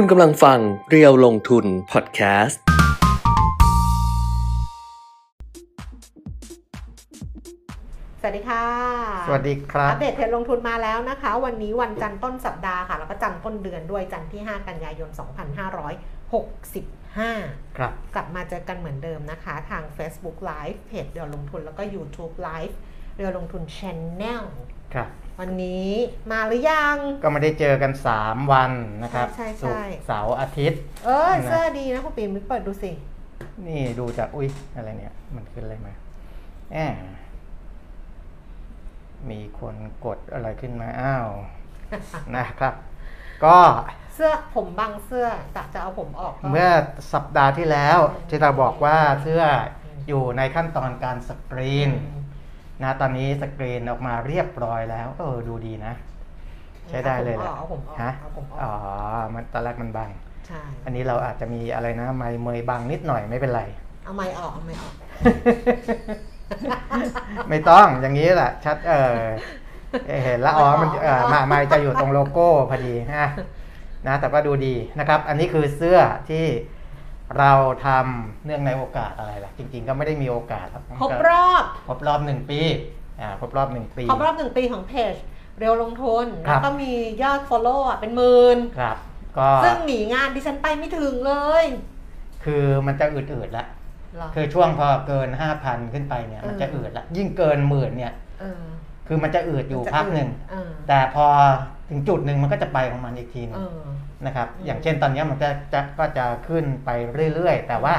คุณกำลังฟังเรียวลงทุนพอดแคสต์ สวัสดีค่ะสวัสดีครับ อัปเดตเทรนด์ลงทุนมาแล้วนะคะ วันนี้วันจันทร์ต้นสัปดาห์ค่ะ แล้วก็จันทร์ต้นเดือนด้วยจันทร์ที่ 5 กันยายน 2565 ครับ กลับมาเจอกันเหมือนเดิมนะคะ ทาง Facebook Live เพจเรียวลงทุนแล้วก็ YouTube Live เรียวลงทุน Channel ครับ วันนี้มาหรือยัง ก็ไม่ได้เจอกัน 3 วันนะครับใช่ใช่ศุกร์เสาร์อาทิตย์ เออนะ เสื้อดีนะคุณปีมเปิดดูสิ นี่ดูจากอุ้ยอะไรเนี่ย มันขึ้นอะไรมาแอบมีคนกดอะไรขึ้นมา อ้าว นะครับ ก็เสื้อผมบางเสื้อจะจะเอาผมออกก็เมื่อสัปดาห์ที่แล้วที่เราบอกว่าเสื้ออยู่ในขั้นตอนการสกรีน นะตอนนี้สกรีนออกมาเรียบร้อยแล้ว เออดูดีนะ ใช้ได้เลยแหละเอาผมออกฮะเอาผมออ๋ออกมันตอนแรกมันบัง ใช่อันนี้เราอาจจะมีอะไรนะไมค์เมยบังนิดหน่อยไม่เป็นไร เอาไม้ออกเอาไม้ออก ไม่ต้องอย่างนี้แหละชัดเออเห็นแล้วอ๋อมันเออมาไมค์จะอยู่ตรงโลโก้พอดีฮะนะแต่ก็ดูดีนะครับ อันนี้คือเสื้อที่ เราทำเนื่องในโอกาสอะไรล่ะ จริง ๆ ก็ไม่ได้มีโอกาสหรอกครบรอบ ครบรอบหนึ่งปีอ่าครบรอบหนึ่งปี ครบรอบหนึ่งปีของเพจเร็วลงทุนครัแล้วบก็มียอด follow อะเป็นหมื่นครับ ก็ซึ่งหนีงานดิฉันไปไม่ถึงเลยคือมันจะอืดๆแล้วเหรอ คือช่วงพอเกิน 5,000 ขึ้นไปเนี่ยมันจะเอออือืดละยิ่งเกินหมื่นเนี่ย เออคือมันจะอืดอยู่มันจะพักหนึ่ง เออแต่พอถึงจุดหนึ่งมันก็จะไปของมันอีกทีหนึเองอ นะครับอืมอย่างเช่นตอนเนี้ยมันจะจะก็จะขึ้นไปเรื่อยๆ แต่ว่า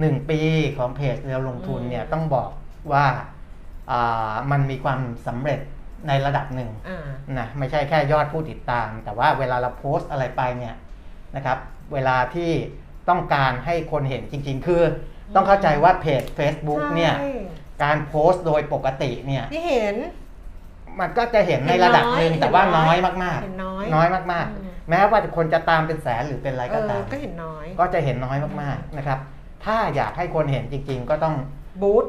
อืม1ปีของเพจเราลงทุนเนี่ยอืมต้องบอกว่าอ่ามันมีความสำเร็จในระดับหนึ่งอ่านะไม่ใช่แค่ยอดผู้ติดตาม แต่ว่าเวลาเราโพสต์อะไรไปเนี่ยนะครับเวลาที่ต้องการให้คนเห็นจริง ๆ คือต้องเข้าใจว่าเพจ Facebook เนี่ยใช่การโพสต์โดยปกติเนี่ยที่เห็น มันก็จะเห็นในระดับหนึ่งเห็นน้อยแต่ว่าน้อยมากเห็นน้อยน้อยมากอืมๆ แม้ว่าคนจะตามเป็นแสนหรือเป็นอะไรเอก็อตามก็เห็นน้อย ก็จะเห็นน้อยมากๆนะครับ ถ้าอยากให้คนเห็นจริง ๆ ก็ต้องบูธ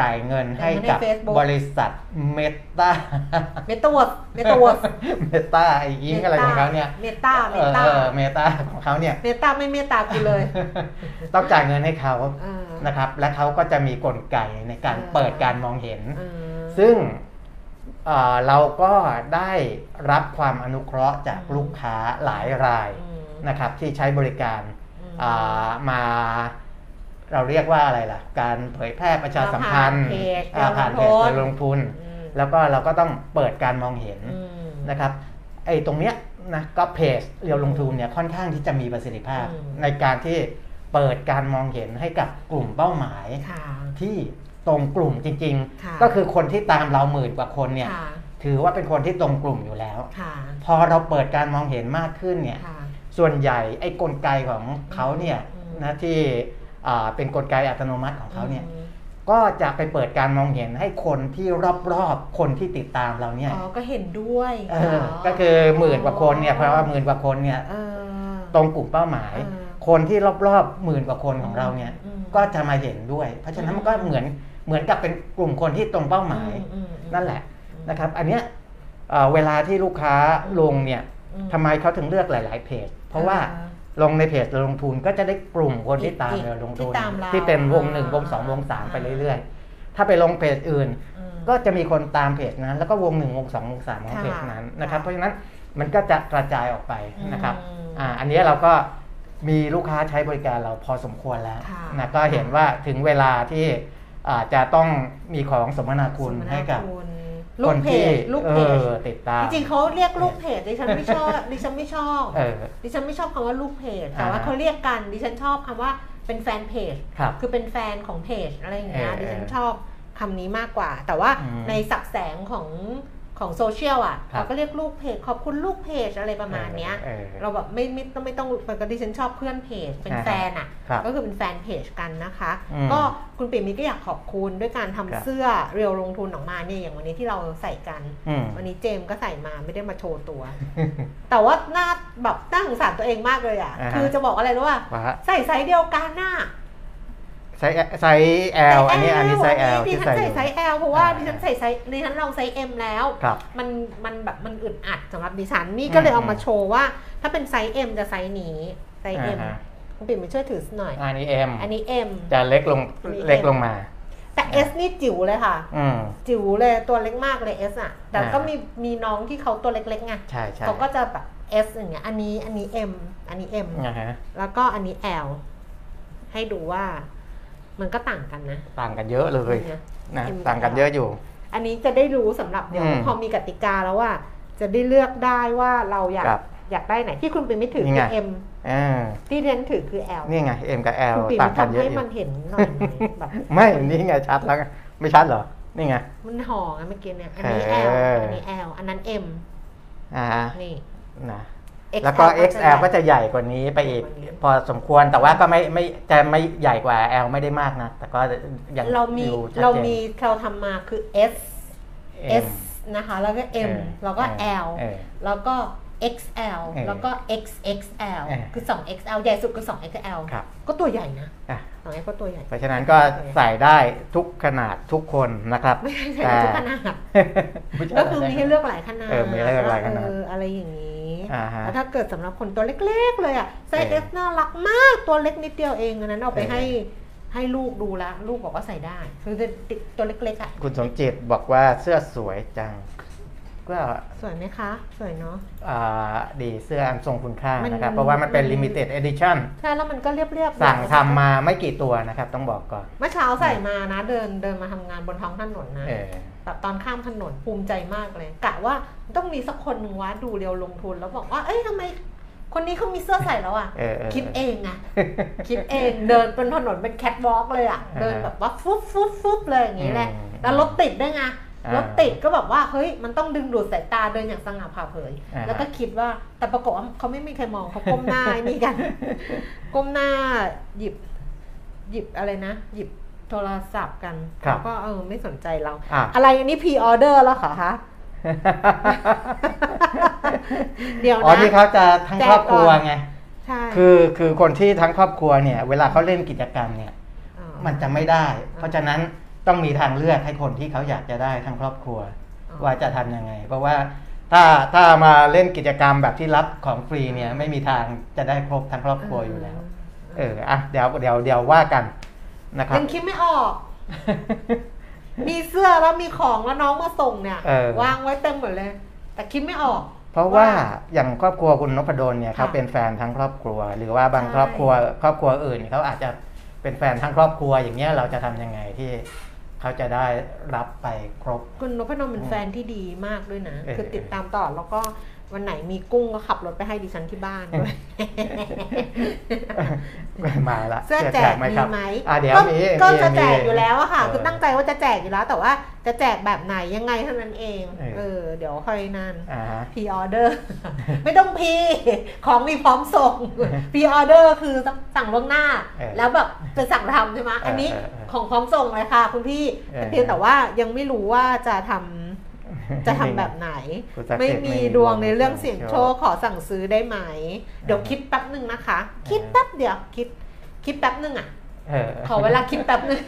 จ่ายเงินให้จ่ายเงินในกับ Facebook บริษัทเมตาเมตาวเมตาวเมตาไอ้ยิ้งอะไรของเขาเนี่ยเมตาเมเออตาเออเมตาของเขาเนี่ยเมตาไม่เมตตากูเลย ต้องจ่ายเงินให้เขาเออนะครับ และเขาก็จะมีกลไกในการเออเปิดการมองเห็นเออซึ่ง เอ่อเราก็ได้รับความอนุเคราะห์จากลูกค้าหลายรายอืมนะครับที่ใช้บริการอืมอ่ามาเราเรียกว่าอะไรล่ะ การเผยแพร่ประชาสัมพันธ์ผ่านเพจอ่าผ่านเพจเรีเรียยววลลงงทุทุนนอืมแล้วก็เราก็ต้องเปิดการมองเห็นอืมนะครับไอ้ตรงเนี้ยนะก็เพจเรียวลงทุนเนี่ยค่อนข้างที่จะมีประสิทธิภาพอืมในการที่เปิดการมองเห็นให้กับกลุ่มเป้าหมายค่ะที่ ตรงกลุ่มจริงค่ะๆก็คือคนที่ตามเราหมื่นกว่าคนเนี่ยค่ะถือว่าเป็นคนที่ตรงกลุ่มอยู่แล้วค่ะพอเราเปิดการมองเห็นมากขึ้นเนี่ยค่ะส่วนใหญ่ไอ้กลไกของเขาเนี่ยอืมนะที่อ่าเป็นกลไกอัตโนมัติของเขาเนี่ยอืมก็จะไปเปิดการมองเห็นให้คนที่รอบๆ คนที่ติดตามเราเนี่ยอ๋อก็เห็นด้วยเออก็คือหมื่นกว่าคนเนี่ยเพราะว่าหมื่นกว่าคนเนี่ยเออตรงกลุ่มเป้าหมายเออคนที่รอบๆหมื่นกว่าคนของเราเนี่ยอืมก็จะมาเห็นด้วย เพราะฉะนั้นอืมมันก็เหมือน เหมือนกับเป็นกลุ่มคนที่ตรงเป้าหมายอืมอืมนั่นแหละนะครับ อันเนี้ยเอ่อเวลาที่ลูกค้าลงเนี่ยอืมทำไมเขาถึงเลือกหลาย ๆ เพจ เพราะว่าอ่าลงในเพจลงทุนก็จะได้กลุ่มคนที่ตามที่เราลงทุนที่ตามเราที่เป็นวงหนึ่งอ่าวงสองวงสามอ่าไปเรื่อย ๆ ถ้าไปลงเพจอื่นอืมก็จะมีคนตามเพจนั้น แล้วก็วงหนึ่งวงสองวงสามของค่ะเพจนั้นนะครับค่ะเพราะฉะนั้นมันก็จะกระจายออกไปนะครับอืมอ่าอันนี้เราก็มีลูกค้าใช้บริการเราพอสมควรแล้วค่ะนะก็เห็นว่าถึงเวลาที่อ่า จะต้องมีของสมนาคุณสมนาให้กับคุณคลูกนเพที่จลูกเอเพจอติดตามจริงๆเขาเรียกลูกเพจดิฉันไม่ชอบดิฉันไม่ชอบเออดิฉันไม่ชอบคำว่าลูกเพจแต่ว่าอ่าเขาเรียกกันดิฉันชอบคำว่าเป็นแฟนเพจครับคือเป็นแฟนของเพจอะไรอย่างเงี้ยเออดิฉันชอบคำนี้มากกว่า แต่ว่าอืมในสับแสงของ ของโซเชียลอะครับเขาก็เรียกลูกเพจขอบคุณลูกเพจอะไรประมาณเนี้ยเออเราแบบไม่ไม่ต้องไม่ต้องมันก็ดิฉันชอบเพื่อนเพจเป็นอ่าแฟนอะครับก็คือเป็นแฟนเพจกันนะคะอืมก็คุณปิ่มมีก็อยากขอบคุณด้วยการทำครับเสื้อเรียวลงทุนออกมาเนี่ยอย่างวันนี้ที่เราใส่กันอืมวันนี้เจมส์ก็ใส่มาไม่ได้มาโชว์ตัว แต่ว่าหน้าแบบน่าสงสารตัวเองมากเลยอะอ่าฮะคือจะบอกอะไรรู้ป่ะว่าใส่ไซส์เดียวกันน่ะ ไซส์ไซส์ L อันนี้อันนี้ไซส์ L ดิที่ฉันใส่ใส่อยู่ไซส์ L เพราะว่าอ่าดิฉันใส่ไซส์ดิฉันลองไซส์ M แล้วครับมันมันแบบมันอึดอัดสำหรับดิฉันนี่ก็เลยอืมเอามาโชว์ว่า ถ้าเป็นไซส์ M จะไซส์นี้ไซส์ M อ่าฮะคุณปิ่มมาช่วยถือหน่อย อันนี้ M อันนี้ M จะเล็กลงอันนี้ M เล็กลงมา แต่ S นี่จิ๋วเลยค่ะอืมจิ๋วเลยตัวเล็กมากเลย S อะ แต่อ่าก็มีมีน้องที่เขาตัวเล็กๆไงใช่ใช่เขาก็จะแบบ S อย่างเงี้ยอันนี้อันนี้ M อันนี้ M นะฮะแล้วก็อันนี้ L ให้ดูว่า มันก็ต่างกันนะ ต่างกันเยอะเลยเนี่ยนะ M ต่างกันเยอะอยู่ อันนี้จะได้รู้สำหรับเดี๋ยวอืมพอมีกติกาแล้วว่า จะได้เลือกได้ว่าเราอยากครับอยากได้ไหนที่คุณปิ่มไม่ถือนี่คืไงอ M อ่าที่เรียนถือคือ L นี่ไง M กับ L คุณปิ่มต่างกันทำเยอะให้อยู่มันเห็นหน่อยไหมแบบไม่นี่ไงชัดแล้วไงไม่ชัดเหรอนี่ไงมันห่อไงเมื่อกี้เนี่ยอันนี้เอ L ออัอันนี้ L อันนั้น M อ่านี่นะ XL แล้วก็ XL ก็จะใหญ่กว่านี้ไปอีกพอสมควรแต่ว่าก็ไม่ไม่จะไม่ใหญ่กว่า L ไม่ได้มากนะ แต่ก็ยังเรามีอยู่ชัดเราจนมีเราทำมาคือ S S นะคะแล้วก็ M เออแล้วก็เออ L เออแล้วก็ XL เออแล้วก็ XXL เออคือ 2XL ใหญ่สุดคือ 2XL ครับก็ตัวใหญ่นะ อะ 2XL ก็ตัวใหญ่ เพราะฉะนั้นก็ใส่ได้ทุกขนาดทุกคนนะครับไม่ใช่ใส่ได้ทุกขนาดไม่ใช่ก็คือมีให้เลือกหลายขนาดเออมีให้เลือกหลายขนาดเอออะไรอย่างนี้อ่าฮะแล้วถ้าเกิดสำหรับคนตัวเล็กๆ เลยอะไซส์เอ S อน่ารักมากตัวเล็กนิดเดียวเองอันนั้นเอาไปเออให้ให้ลูกดูละลูกบอกว่าใส่ได้ คือติดตัวเล็กๆอะคุณสมจิตบอกว่าเสื้อสวยจัง ก็สวยไหมคะ สวยเนาะอ่าดีเสื้ออันทรงคุณค่ามันนะครับ เพราะว่ามันเป็นมัน limited edition ใช่ แล้วมันก็เรียบๆสั่งทำมาไม่กี่ตัวนะครับ ต้องบอกก่อน เมื่อเช้าใส่มานะ เดินเดินมาทำงานบนท้องถนนนะเออแบบตอนข้ามถนนภูมิใจมากเลยกะว่าต้องมีสักคนหนึ่งวะดูเรียวลงทุนแล้วบอกว่า เอ้ยทำไมคนนี้เขามีเสื้อใส่แล้วอะเออเออคิดเองอะคิดเองเดินเป็นถนนเป็นแคทวอล์กเลยอะอ่าฮะเดินแบบว่าฟุบฟุบฟุบเลยอย่างนี้แหละอืมแล้วรถติดด้วยไงอ่า รถติดก็แบบว่าเฮ้ยมันต้องดึงดูดสายตาเดินอย่างสง่าผ่าเผยอ่าฮะแล้วก็คิดว่าแต่ปรากฏว่าเขาไม่มีใครมองเขาก้มหน้านี่กัน ก้มหน้าหยิบหยิบอะไรนะ หยิบโทรศัพท์กันครับแล้วก็เออไม่สนใจเราอะอะไรอันนี้พรีออเดอร์แล้วเหรอคะเดี๋ยวอ๋อนะที่เขาจะทั้งครอบครัวแจกก่อนไงใช่คือคือคนที่ทั้งครอบครัวเนี่ย เวลาเขาเล่นกิจกรรมเนี่ยอ๋อมันจะไม่ได้ เพราะฉะนั้น ต้องมีทางเลือกให้คนที่เขาอยากจะได้ทั้งครอบครัวอ๋อว่าจะทำยังไง เพราะว่าถ้าถ้ามาเล่นกิจกรรมแบบที่รับของฟรีเนี่ยไม่มีทางจะได้ครบทั้งครอบครัวอยู่แล้ว เอออะเดี๋ยวเดี๋ยวเดี๋ยวว่ากันนะครับยังคิดไม่ออก มีเสื้อแล้วมีของแล้วน้องมาส่งเนี่ยเออวางไว้เต็มหมดเลย แต่คิดไม่ออก เพราะว่าอย่างครอบครัวคุณนพดลเนี่ยค่ะเขาเป็นแฟนทั้งครอบครัว หรือว่าบางใช่ครอบครัว ครอบครัวอื่นเขาอาจจะเป็นแฟนทั้งครอบครัวอย่างเงี้ยเราจะทำยังไงที่ เขาจะได้รับไปครบ คุณนพนมเป็นแฟนที่ดีมากด้วยนะ เออคือติดตามตลอดแล้วก็ วันไหนมีกุ้งก็ขับรถไปให้ดิฉันที่บ้านด้วยมาละเสื้อแจกไหมีครับไหมอะเดี๋ยวก็มีก็มีจะแจกมีอยู่แล้วอะค่ะเออคือตั้งใจว่าจะแจกอยู่แล้ว แต่ว่าจะแจกแบบไหนยังไงเท่านั้นเอง เออเออเดี๋ยวค่อยนั่นอ่าฮะพ r ออเดอร์ ไม่ต้องพีของมีพร้อมส่งพ r ออเดอร์คือสั่งล่วงหน้าเออแล้วแบบเป็นสั่งทำใช่ไหมอันนี้เออเออเออของพร้อมส่งเลยค่ะ คุณพี่เออเพียงแต่ว่ายังไม่รู้ว่าจะทำ จะทำแบบไหนคุณศักดิ์ไม่สิทธิ์มีดวงในเรื่องเสี่ยงโชคขอสั่งซื้อได้ไหม เดี๋ยวคิดแป๊บหนึ่งนะคะ คิดแป๊บเดียวคิดคิดแป๊บหนึ่งอะเออขอเวลาคิดแป๊บหนึ่ง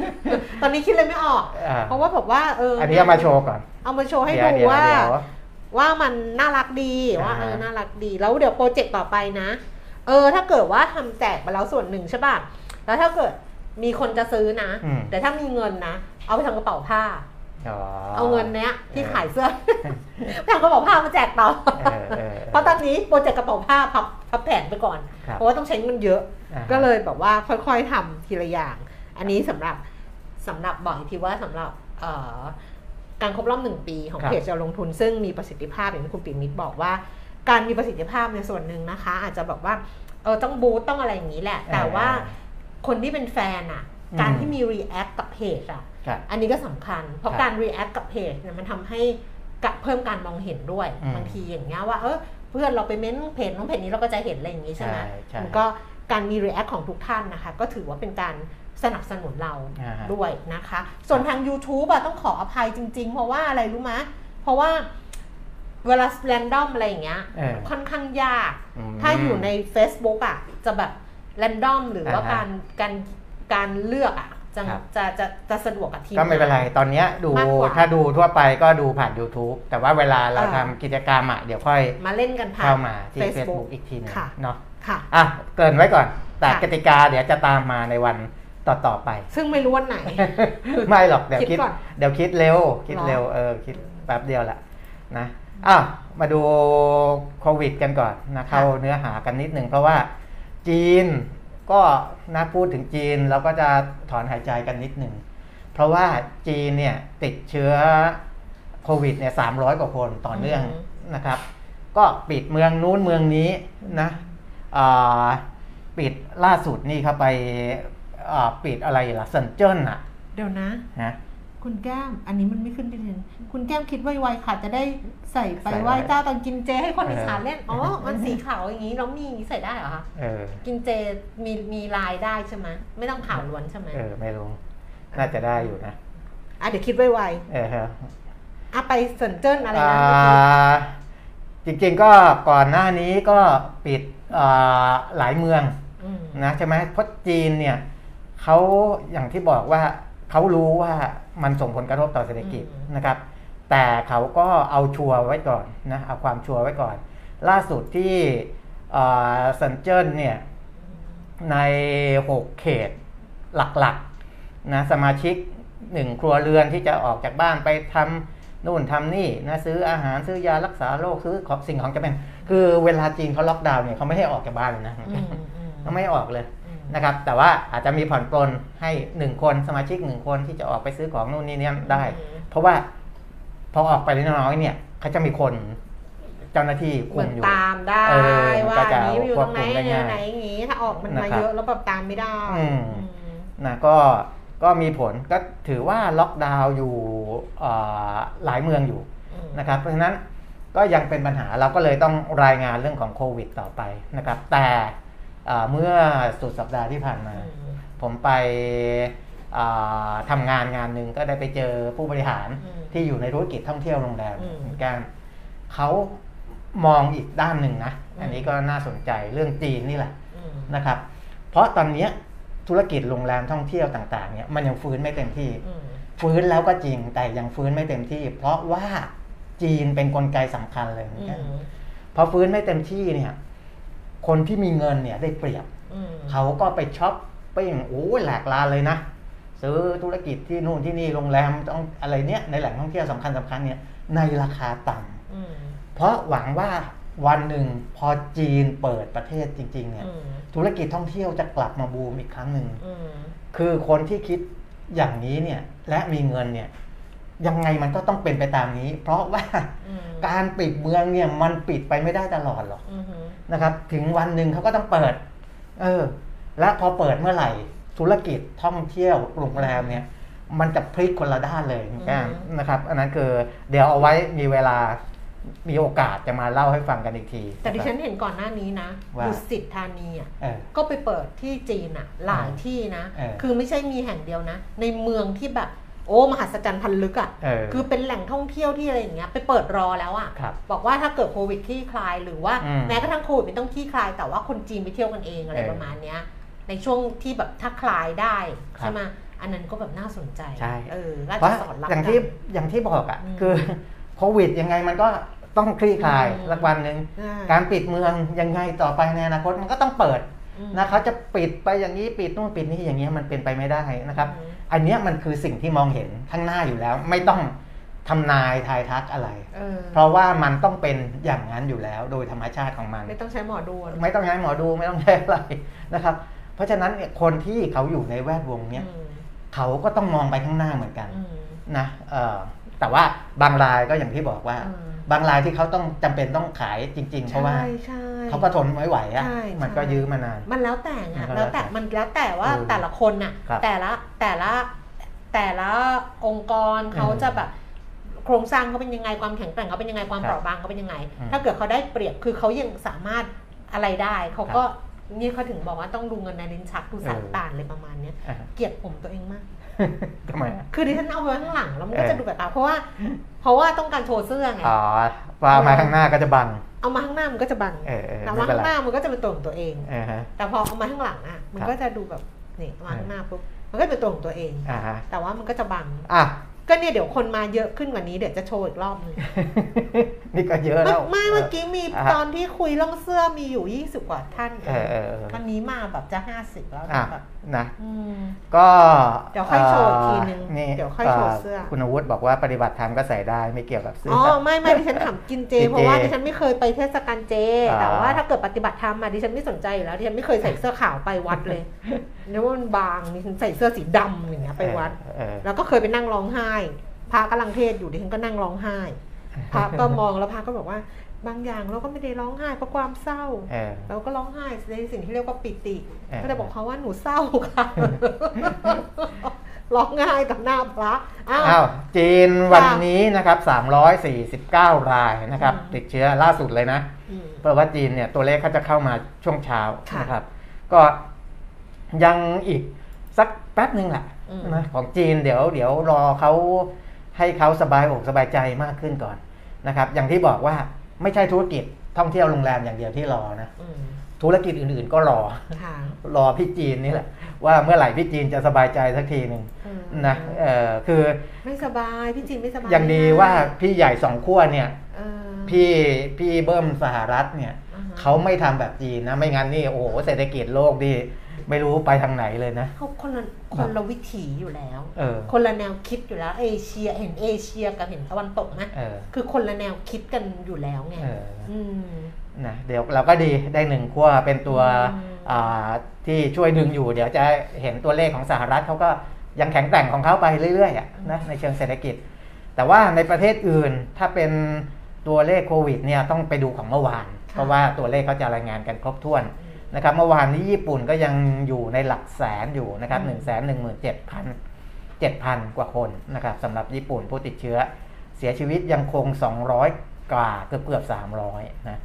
ตอนนี้คิดเลยไม่ออกอ่าเพราะว่าแบบว่าเอออัอันนี้เอามาโชว์ก่อน เอามาโชว์ให้เดี๋ยดูเดี๋ยว่าเดี๋ยวว่ามันน่ารักดีว่าเอออ่าฮะน่ารักดี แล้วเดี๋ยวโปรเจกต์ต่อไปนะ เออ ถ้าเกิดว่าทำแจกไปแล้วส่วนหนึ่งใช่ป่ะ แล้วถ้าเกิดมีคนจะซื้อนะอืมแต่ถ้ามีเงินนะ เอาไปทำกระเป๋าผ้าอ๋อ เอาเงินเนี้ยที่ขายเสื้อไปทำกระเป๋าผ้ามาแจกต่อเออเออเพราะตอนนี้โปรเจกต์กระเป๋าผ้าพับพับแผนไปก่อนครับเพราะว่าต้องใช้เงินเยอะอ่าฮะก็เลยแบบว่าค่อยๆทำทีละอย่าง อันนี้สำหรับสำหรับบอกอีกทีว่าสำหรับเอ่อการครบรอบหนึ่งปีของครับเพจเราลงทุน ซึ่งมีประสิทธิภาพอย่างที่คุณปิ่มมิตรบอกว่า การมีประสิทธิภาพในส่วนหนึ่งนะคะ อาจจะแบบว่าเออต้องบูตต้องอะไรอย่างนี้แหละ แต่ว่าคนที่เป็นแฟนอะอืมการที่มี react กับเพจอะครับ อันนี้ก็สำคัญ เพราะครับการ react กับเพจเนี่ยมันทำให้กะเพิ่มการมองเห็นด้วยอืมบางทีอย่างเงี้ยว่าเออเพื่อนเราไปเม้นเพจน้องเพจนี้เราก็จะเห็นอะไรอย่างงี้ใช่ไหมใช่ใช่มันก็การมี react ของทุกท่านนะคะ ก็ถือว่าเป็นการสนับสนุนเราอ่าฮะด้วยนะคะ ส่วนทาง YouTube อะต้องขออภัยจริง ๆ เพราะว่าอะไรรู้ไหมเพราะว่าเวลา random อะไรอย่างเงี้ยเออค่อนข้างยากอืมถ้าอยู่ใน Facebook อะจะแบบ random หรือว่าอ่าฮะการการการเลือกอะ จะครับ จะจะจะสะดวกกับทีม ก็ไม่เป็นไร ตอนเนี้ยดูมากกว่า ถ้าดูทั่วไปก็ดูผ่าน YouTube แต่ว่าเวลาเราเออทำกิจกรรมอะเดี๋ยวค่อยมาเล่นกันผ่าน เข้ามาที่ Facebook Facebook อีกทีหนึงค่ะ เนาะค่ะ อะเกรินไว้ก่อน แต่ค่ะ กติกาเดี๋ยวจะตามมาในวันต่อๆไป ซึ่งไม่รู้วันไหน ไม่หรอกเดี๋ยวคิคิดดก่อนเดี๋ยวคิดเร็ว คิดหรอเร็วเออคิดแป๊บเดียวแหละนะอ้าวมาดูโควิดกันก่อนนะเข้าเนื้อหากันนิดหนึ่งเพราะว่าจีน ก็นะพูดถึงจีนเราก็จะถอนหายใจกันนิดหนึ่ง เพราะว่าจีนเนี่ยติดเชื้อโควิดเนี่ยสามร้อยกว่าคนต่อเนื่องอือหือนะครับ ก็ปิดเมืองนู้นเมืองนี้นะอ่าปิดล่าสุดนี่ครับไปอ่าปิดอะไรล่ะเซินเจิ้นอะเดี๋ยวนะนะ คุณแก้ม อันนี้มันไม่ขึ้นดิเทนคุณแก้มคิดไวๆค่ะ จะได้ใส่ไปใส่ไหว้ไว้เจ้าตอนกินเจให้คนเอออีสานเล่น อ๋อ มันสีขาวอย่างนี้แล้วมีอย่างนี้ใส่ได้เหรอคะเออกินเจมีมีลายได้ใช่ไหมไม่ต้องขาวล้วนใช่ไหมเออไม่รู้ น่าจะได้อยู่นะ อะเดี๋ยวโควิดเออฮะๆอะไปเซินเจิ้นอะไรอ่นะเมื่อกี้าจริงๆก็ก่อนหน้านี้ก็ปิดอ่าหลายเมืองอืมนะใช่ไหมเพราะจีนเนี่ยเขาอย่างที่บอกว่าเขารู้ว่า มันส่งผลกระทบต่อเศรษฐกิจนะครับ แต่เขาก็เอาชัวร์ไว้ก่อนนะเอาความชัวร์ไว้ก่อน ล่าสุดที่เซินเจิ้นเนี่ยใน 6 เขตหลักๆนะสมาชิกหนึ่งครัวเรือนที่จะออกจากบ้านไปทำนู่นทำนี่นะซื้ออาหารซื้อยารักษาโรคซื้อของสิ่งของจำเป็น คือเวลาจีนเขาล็อกดาวน์เนี่ยเขาไม่ให้ออกจากบ้านเลยนะอืมอืมเขาไม่ให้ออกเลยอืม นะครับ แต่ว่าอาจจะมีผ่อนปลนให้หนึ่งคนสมาชิกหนึ่งคนที่จะออกไปซื้อของนู่นนี่เนี่ยได้ เพราะว่าพอออกไปเล็กน้อยเนี่ยเขาจะมีคนเจ้าหน้าที่เหคุมือมนอยู่ตามได้เออมันว่าก็อัจะนนี้อยู่ตรงไหนควบคุมได้เนี่ยง่ายไหนอย่างงี้ถ้าออกมันนะมาครับเยอะแล้วแบบตามไม่ได้อืมอืมนะก็ก็มีผลก็ถือว่าล็อกดาวน์อยู่เอ่อหลายเมืองอยู่อืมนะครับเพราะฉะนั้นก็ยังเป็นปัญหาเราก็เลยต้องรายงานเรื่องของโควิดต่อไปนะครับ แต่ เอ่อเมื่อสุดสัปดาห์ที่ผ่านมาอืมผมไปอ่าทำงานงานหนึ่งก็ได้ไปเจอผู้บริหารอืมที่อยู่ในธุรกิจท่องเที่ยวโรงแรมอืมเหมือนกันเขามองอีกด้านหนึ่งนะอืมอันนี้ก็น่าสนใจเรื่องจีนนี่แหละอืมนะครับ เพราะตอนเนี้ยธุรกิจโรงแรมท่องเที่ยวต่างๆเนี่ยมันยังฟื้นไม่เต็มที่อืมฟื้นแล้วก็จริงแต่ยังฟื้นไม่เต็มที่ เพราะว่าจีนเป็นนกลไกสำคัญเลยเหมือนอืกันมพอฟื้นไม่เต็มที่เนี่ย คนที่มีเงินเนี่ยได้เปรียบอืมเขาก็ไปช็อปปิ้งโอ้ยหลากลานเลยนะ ซื้อธุรกิจที่นู่นที่นี่โรงแรมต้องอะไรเนี้ยในแหล่งท่องเที่ยวสำคัญสำคัญเนี่ยในราคาต่ำอืมเพราะหวังว่าวันหนึ่งพอจีนเปิดประเทศจริง ๆ เนี่ยอืมธุรกิจท่องเที่ยวจะกลับมาบูมอีกครั้งหนึ่งอืมคือคนที่คิดอย่างนี้เนี่ย และมีเงินเนี่ย ยังไงมันก็ต้องเป็นไปตามนี้ เพราะว่าอืมการปิดเมืองเนี่ยมันปิดไปไม่ได้ตลอดหรอกอืมนะครับ ถึงวันหนึ่งเขาก็ต้องเปิด เออ และพอเปิดเมื่อไหร่ ธุรกิจท่องเที่ยวโรงแรมเนี่ย มันจะพลิกคนละด้านเลยนะครับ อันนั้นคือเดี๋ยวเอาไว้มีเวลามีโอกาสจะมาเล่าให้ฟังกันอีกที แต่ดิฉันเห็นก่อนหน้านี้นะว่าดุสิตธานีอะเออก็ไปเปิดที่จีนอะหลายที่นะเออคือไม่ใช่มีแห่งเดียวนะ ในเมืองที่แบบ โอ้มหัศจรรย์พันลึกอะเออคือเป็นแหล่งท่องเที่ยวที่อะไรอย่างเงี้ยไปเปิดรอแล้วอะครับบอกว่าถ้าเกิดโควิดคลี่คลายหรือว่าอืมแม้กระทั่งโควิดไม่ต้องคลี่คลาย แต่ว่าคนจีนไปเที่ยวกันเองอะไรเออประมาณเนี้ย ในช่วงที่แบบถ้าคลายได้ครับใช่ไหมอันนั้นก็แบบน่าสนใจใช่เออก็เพราะจะสอนรับอย่างที่กันอย่างที่บอกอะ่ะอืมคือโควิดยังไงมันก็ต้องคลี่คลายอืมสักวันหนึ่งใช่การปิดเมืองยังไงต่อไปในอนาคตมันก็ต้องเปิดอืม นะเขาจะปิดไปอย่างนี้ปิดนู่นปิดนี่อย่างเงี้ยมันเป็นไปไม่ได้นะครับอืมอันเนี้ยมันคือสิ่งที่มองเห็นข้างหน้าอยู่แล้ว ไม่ต้องทำนายทายทักอะไรเออเพราะว่ามันต้องเป็นอย่างนั้นอยู่แล้ว โดยธรรมชาติของมัน ไม่ต้องใช้หมอดูอะไม่ต้องใช้หมอดูไม่ต้องใช้อะไรนะครับ เพราะฉะนั้นเนี่ยคนที่เขาอยู่ในแวดวงเนี้ยอืมเขาก็ต้องมองไปข้างหน้าเหมือนกันอืมนะเออแต่ว่าบางรายก็อย่างที่บอกว่าอืม บางรายที่เขาต้องจำเป็นต้องขายจริง ๆ เพราะว่าใช่ใช่เขาก็ทนไม่ไหวอะใช่มันก็ใช่ยื้อมานานมันแล้วแต่ไงมันก็แล้แล้ววแต่แต่มันแล้วแต่ว่าเออแต่ละคนน่ะครับแต่ละแต่ละแต่ละองค์กรเขาอืมจะแบบโครงสร้างเขาเป็นยังไงความแข็งแกร่งเขาเป็นยังไงความครับเปราะบางเขาเป็นยังไงอืมถ้าเกิดเขาได้เปรียบคือเขายังสามารถอะไรได้เขาก็ครันี่เขาถึงบอกว่าต้องดูเงินในลิ้นชักดูสายเออตานเลยประมาณเนี้ยอะเกลียดผมตัวเองมาก ทำไมอะคือดิฉันเอาไว้ข้างหลังแล้วมันก็เออจะดูแบบตาเพราะว่า เพราะว่าต้องการโชว์เสื้อไงอ๋อว่ามาข้างหน้าก็จะบัง เอามาข้างหน้ามันก็จะบังเออเออแต่ไม่ว่าเป็นข้างหไรน้ามันก็จะเป็นตัวของตัวเองเออฮะแต่พอเอามาข้างหลังอะมันครับก็จะดูแบบนี่มาข้างหน้าปุ๊บมันก็เป็นตัวของตัวเองอ่าฮะแต่ว่ามันก็จะบังอะ ก็เนี่ยเดี๋ยวคนมาเยอะขึ้นกว่านี้เดี๋ยวจะโชว์อีกรอบหนึงนี่ก็เยอะแล้วไม่เมื่อกี้มีอะตอนที่คุยเรื่องเสื้อมีอยู่ 20 กว่าท่านเออเออเออวันนี้มาแบบจะ 50 แล้วอะแบบนะอืมก็เดี๋ยวค่อยโชว์อีกทีนึงนี่เดี๋ยวค่อยโชว์เสื้อ คุณอาวุธบอกว่าปฏิบัติธรรมก็ใส่ได้ไม่เกี่ยวกับเสื้ออ๋ออไม่ไม่ดิฉันถามกินเจกินเจ เพราะว่าดิฉันไม่เคยไปเทศกาลเจอ่าแต่ว่าถ้าเกิดปฏิบัติธรรมอะดิฉันไม่สนใจอยู่แล้วดิฉันไม่เคยใส่เสื้อขาวไปวัดเลยนึกว่ามันบางดิฉันใส่เสื้อสีดำอย่างเงี้ยไปวัดเออเออแล้วก็เคยไปนั่งร้องไห้พระกำลังเทศน์อยู่ดิฉันก็นั่งร้องไห้พระก็มองแล้วพระก็บอกว่า บางอย่างเราก็ไม่ได้ร้องไห้เพราะความเศร้าเออเราก็ร้องไห้ในสิ่งที่เรียกว่าปิติเออก็เลยบอกเขาว่าหนูเศร้าค่ะร้องไห้กับหน้าพระอ้าวอ้าวจีนวันนี้นะครับ 349 รายนะครับอืมติดเชื้อล่าสุดเลยนะอืมเพราะว่าจีนเนี่ยตัวเลขเขาจะเข้ามาช่วงเช้าค่ะนะครับ ก็ยังอีกสักแป๊บหนึ่งแหละอืม นะของจีนเดี๋ยวเดี๋ยวรอเขาให้เขาสบายอกสบายใจมากขึ้นก่อนนะครับ อย่างที่บอกว่าไม่ใช่ธุรกิจท่องเที่ยวโรงแรมอย่างเดียวที่รอนะอืมธุรกิจอื่นๆก็รอค่ะรอพี่จีนนี่แหละ ว่าเมื่อไหร่พี่จีนจะสบายใจสักทีหนึ่งอืมนะเออคือไม่สบายพี่จีนไม่สบายอย่างดีว่าพี่ใหญ่สองขั้วเนี่ยเออพี่พี่เบิ้มสหรัฐเนี่ยอ่าฮะเขาไม่ทำแบบจีนนะไม่งั้นนี่โอ้โหเศรษฐกิจโลกดี ไม่รู้ไปทางไหนเลยนะเขาคนละคนละวิถีอยู่แล้วเออคนละแนวคิดอยู่แล้ว เอเชียเห็นเอเชียกับเห็นตะวันตกไหมเออคือคนละแนวคิดกันอยู่แล้วไงเอออืมนะเดี๋ยวเราก็ดีได้หนึ่งขั้วเป็นตัวอืมอ่าที่ช่วยดึงอยู่ เดี๋ยวจะเห็นตัวเลขของสหรัฐเขาก็ยังแข็งแกร่งของเขาไปเรื่อยๆอะนะในเชิงเศรษฐกิจ แต่ว่าในประเทศอื่นถ้าเป็นตัวเลขโควิดเนี่ยต้องไปดูของเมื่อวาน เพราะว่าตัวเลขเขาจะรายงานกันครบถ้วน นะครับเมื่อวานนี้ญี่ปุ่นก็ยังอยู่ในหลักแสนอยู่นะครับหนึ่งแสนหนึ่งหมื่นเจ็ดพันเจ็ดพันกว่าคนนะครับสำหรับญี่ปุ่นผู้ติดเชื้อ เสียชีวิตยังคง 200 กว่าเกือบเกือบ300นะ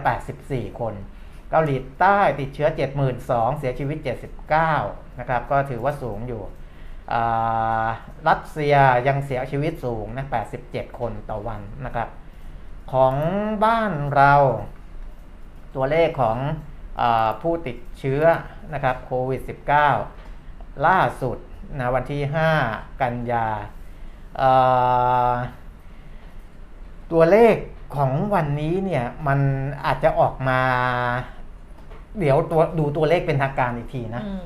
284 คน เกาหลีใต้ติดเชื้อ 72,000 เสียชีวิต 79 นะครับ ก็ถือว่าสูงอยู่อ่ารัสเซียยังเสียชีวิตสูงนะ 87 คนต่อวันนะครับ ของบ้านเราตัวเลขของอา ผู้ติดเชื้อนะครับโควิด -19 ล่าสุดนะวันที่ 5 กันยาเอ่อตัวเลขของวันนี้เนี่ยมันอาจจะออกมา เดี๋ยวตัวดูตัวเลขเป็นทางการอีกทีนะอืม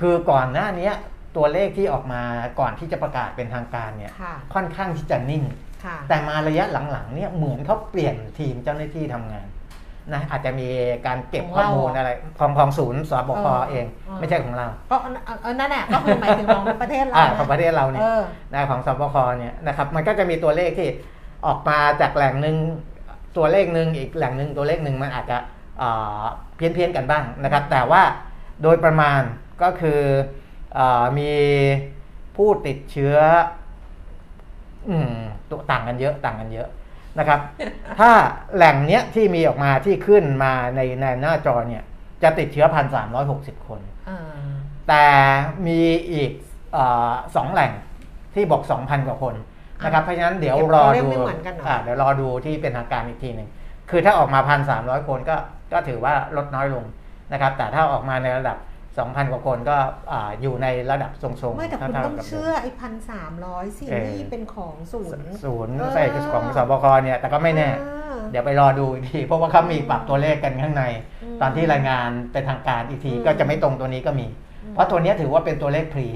คือก่อนหน้าเนี้ยตัวเลขที่ออกมาก่อนที่จะประกาศเป็นทางการเนี่ยค่ะค่อนข้างที่จะนิ่งค่ะแต่มาระยะหลังๆเนี่ยเหมือนเขาเปลี่ยนทีมเจ้าหน้าที่ทำงาน นะอาจจะมีการเก็บของข้อเรามูลอะไรของของศูนย์สบคเออเองเออไม่ใช่ของเราก็เออนั่นแหละก็คือหมายถึงของประเทศเราอ่านะของประเทศเราเนี่ยเออนะของสบคเนี่ยนะครับมันก็จะมีตัวเลขที่ออกมาจากแหล่งหนึ่งตัวเลขหนึ่งอีกแหล่งหนึ่งตัวเลขหนึ่งมันอาจจะเพี้ยนเพี้ยนๆกันบ้างนะครับ แต่ว่าโดยประมาณก็คืออามีผู้ติดเชื้ออืมตัวต่างกันเยอะต่างกันเยอะ นะครับ ถ้าแหล่งเนี้ยที่มีออกมาที่ขึ้นมาในในหน้าจอเนี่ย จะติดเชื้อพันสามร้อยหกสิบคนเออแต่มีอีกเออสองแหล่งที่บอก 2,000 กว่าคนนะครับเพราะฉะนั้นเดี๋ยวรอเก็บตัวเลขดูไม่เหมือนกันเหรออ่าเดี๋ยวรอดูที่เป็นทางการอีกทีหนึ่งคือถ้าออกมา1,300คนก็ก็ถือว่าลดน้อยลงนะครับ แต่ถ้าออกมาในระดับ 2,000 กว่าคนก็อ่าอยู่ในระดับทรงๆ ไม่แต่คุณท่าๆต้องกับดิมเชื่อไอ้พันสามร้อยสิเออนี่เป็นของศูนย์ศูนย์เออใส่ของสบคเนี่ย แต่ก็ไม่แน่เออเดี๋ยวไปรอดูอีกที เพราะว่าเขามีปรับตัวเลขกันข้างในอืมตอนที่รายงานเป็นทางการอีกทีอืมก็จะไม่ตรงตัวนี้ก็มี เพราะตัวเนี้ยถือว่าเป็นตัวเลขพรี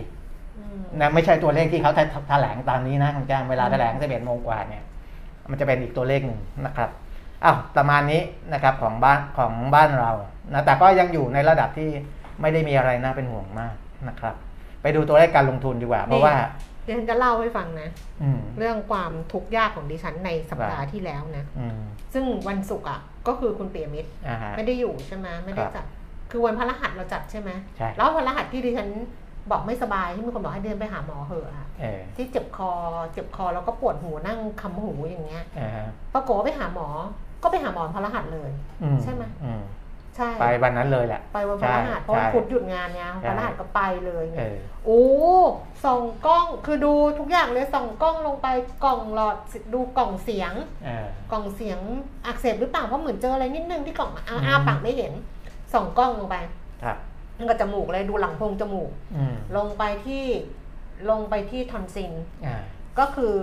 อืมนะไม่ใช่ตัวเลขที่เขาแถแถลงตามนี้นะคุณแจ้งเวลาแถลงสิบเอ็ดโมงกว่าเนี่ย มันจะเป็นอีกตัวเลขหนึ่งนะครับอ้าวประมาณนี้นะครับของบ้านของบ้านเรานะแต่ก็ยังอยู่ในระดับที่ ไม่ได้มีอะไรน่าเป็นห่วงมากนะครับ ไปดูตัวเลขการลงทุนดีกว่า เพราะว่าเดี๋ยวฉันจะเล่าให้ฟังนะอืมเรื่องความทุกข์ยากของดิฉันในสัปดาห์ที่แล้วนะอืมซึ่งวันศุกร์อะ ก็คือคุณเปียมิตรอ่าฮะไม่ได้อยู่ใช่ไหมไม่ได้ครับจัด คือวันพฤหัสเราจัดใช่ไหมใช่แล้ววันพฤหัสที่ดิฉันบอกไม่สบายที่มีคนบอกให้เดินไปหาหมอเหอะอะเออที่เจ็บคอ เจ็บคอแล้วก็ปวดหูนั่งคำหูอย่างเงี้ยอ่าฮะปรากฏว่าไปหาหมอ ก็ไปหาหมอวันพฤหัสเลยอืใช่ไหมอืม ใช่ไปวันนั้นเลยแหละ ไปวันพฤหัสใช่เพราะวันใช่พุธหยุดงานเนี่ยใช่วันพฤหัสก็ไปเลยเออโอ้ส่องกล้องคือดูทุกอย่างเลยส่องกล้องลงไปกล่องหลอดดูกล่องเสียงเออกล่องเสียงอักเสบหรือเปล่าเพราะเหมือนเจออะไรนิดนึงที่กล่องอ้าอืมอ้าปากไม่เห็นส่องกล้องลงไปครับนั่นก็จมูกเลยดูหลังโพรงจมูกอืมลงไปที่ลงไปที่ทอนซิลอ่าก็คือ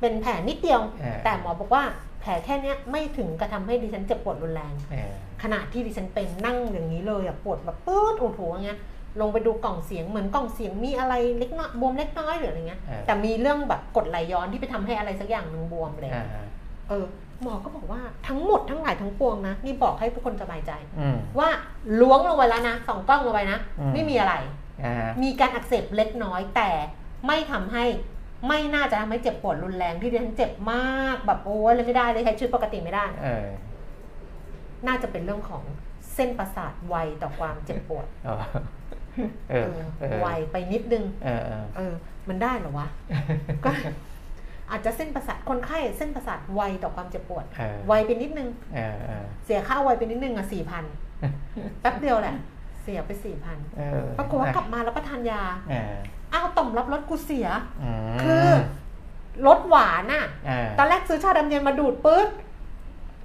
เป็นแผลนิดเดียวเออแต่หมอบอกว่าแผลแค่เนี้ยไม่ถึงกระทำให้ดิฉันเจ็บปวดรุนแรงเออขณะที่ดิฉันเป็นนั่งอย่างนี้เลยอะปวดแบบปื๊ดโอ้โหอย่างเงี้ยลงไปดูกล่องเสียงเหมือนกล่องเสียงมีอะไรเล็กน้อยบวมเล็กน้อยหรืออะไรเงี้ยเออแต่มีเรื่องแบบกดไหลย้อนที่ไปทำให้อะไรสักอย่างหนึ่งบวมเลยอ่าเออหมอก็บอกว่าทั้งหมดทั้งหลายทั้งปวงนะนี่บอกให้ทุกคนสบายใจอืมว่าล้วงลงไปแล้วนะสองกล้องลงไปนะอืมไม่มีอะไรอ่ามีการอักเสบเล็กน้อยแต่ไม่ทำให้ ไม่น่าจะทำให้เจ็บปวดรุนแรงที่ดิฉันเจ็บมากแบบโอ้ยเลยไม่ได้เลยใช้ชีวิตปกติไม่ได้ เออน่าจะเป็นเรื่องของเส้นประสาทไวต่อความเจ็บปวดอ๋อเออเออไวไปนิดนึง เออเออเออ มันได้เหรอวะ ก็อาจจะเส้นประสาทคนไข้เส้นประสาทไวต่อความเจ็บปวด เออไวไปนิดนึง เออเออเสียค่าไวไปนิดนึงอะสี่พันแป๊บเดียวแหละ เสียไปสี่พันเออปรากฏว่ากลับมาแล้วประทานยา เออ อ้าวต่อมรับรสกูเสียอืมคือรสหวานน่ะเออตอนแรกซื้อชาดำเย็นมาดูดปื๊ด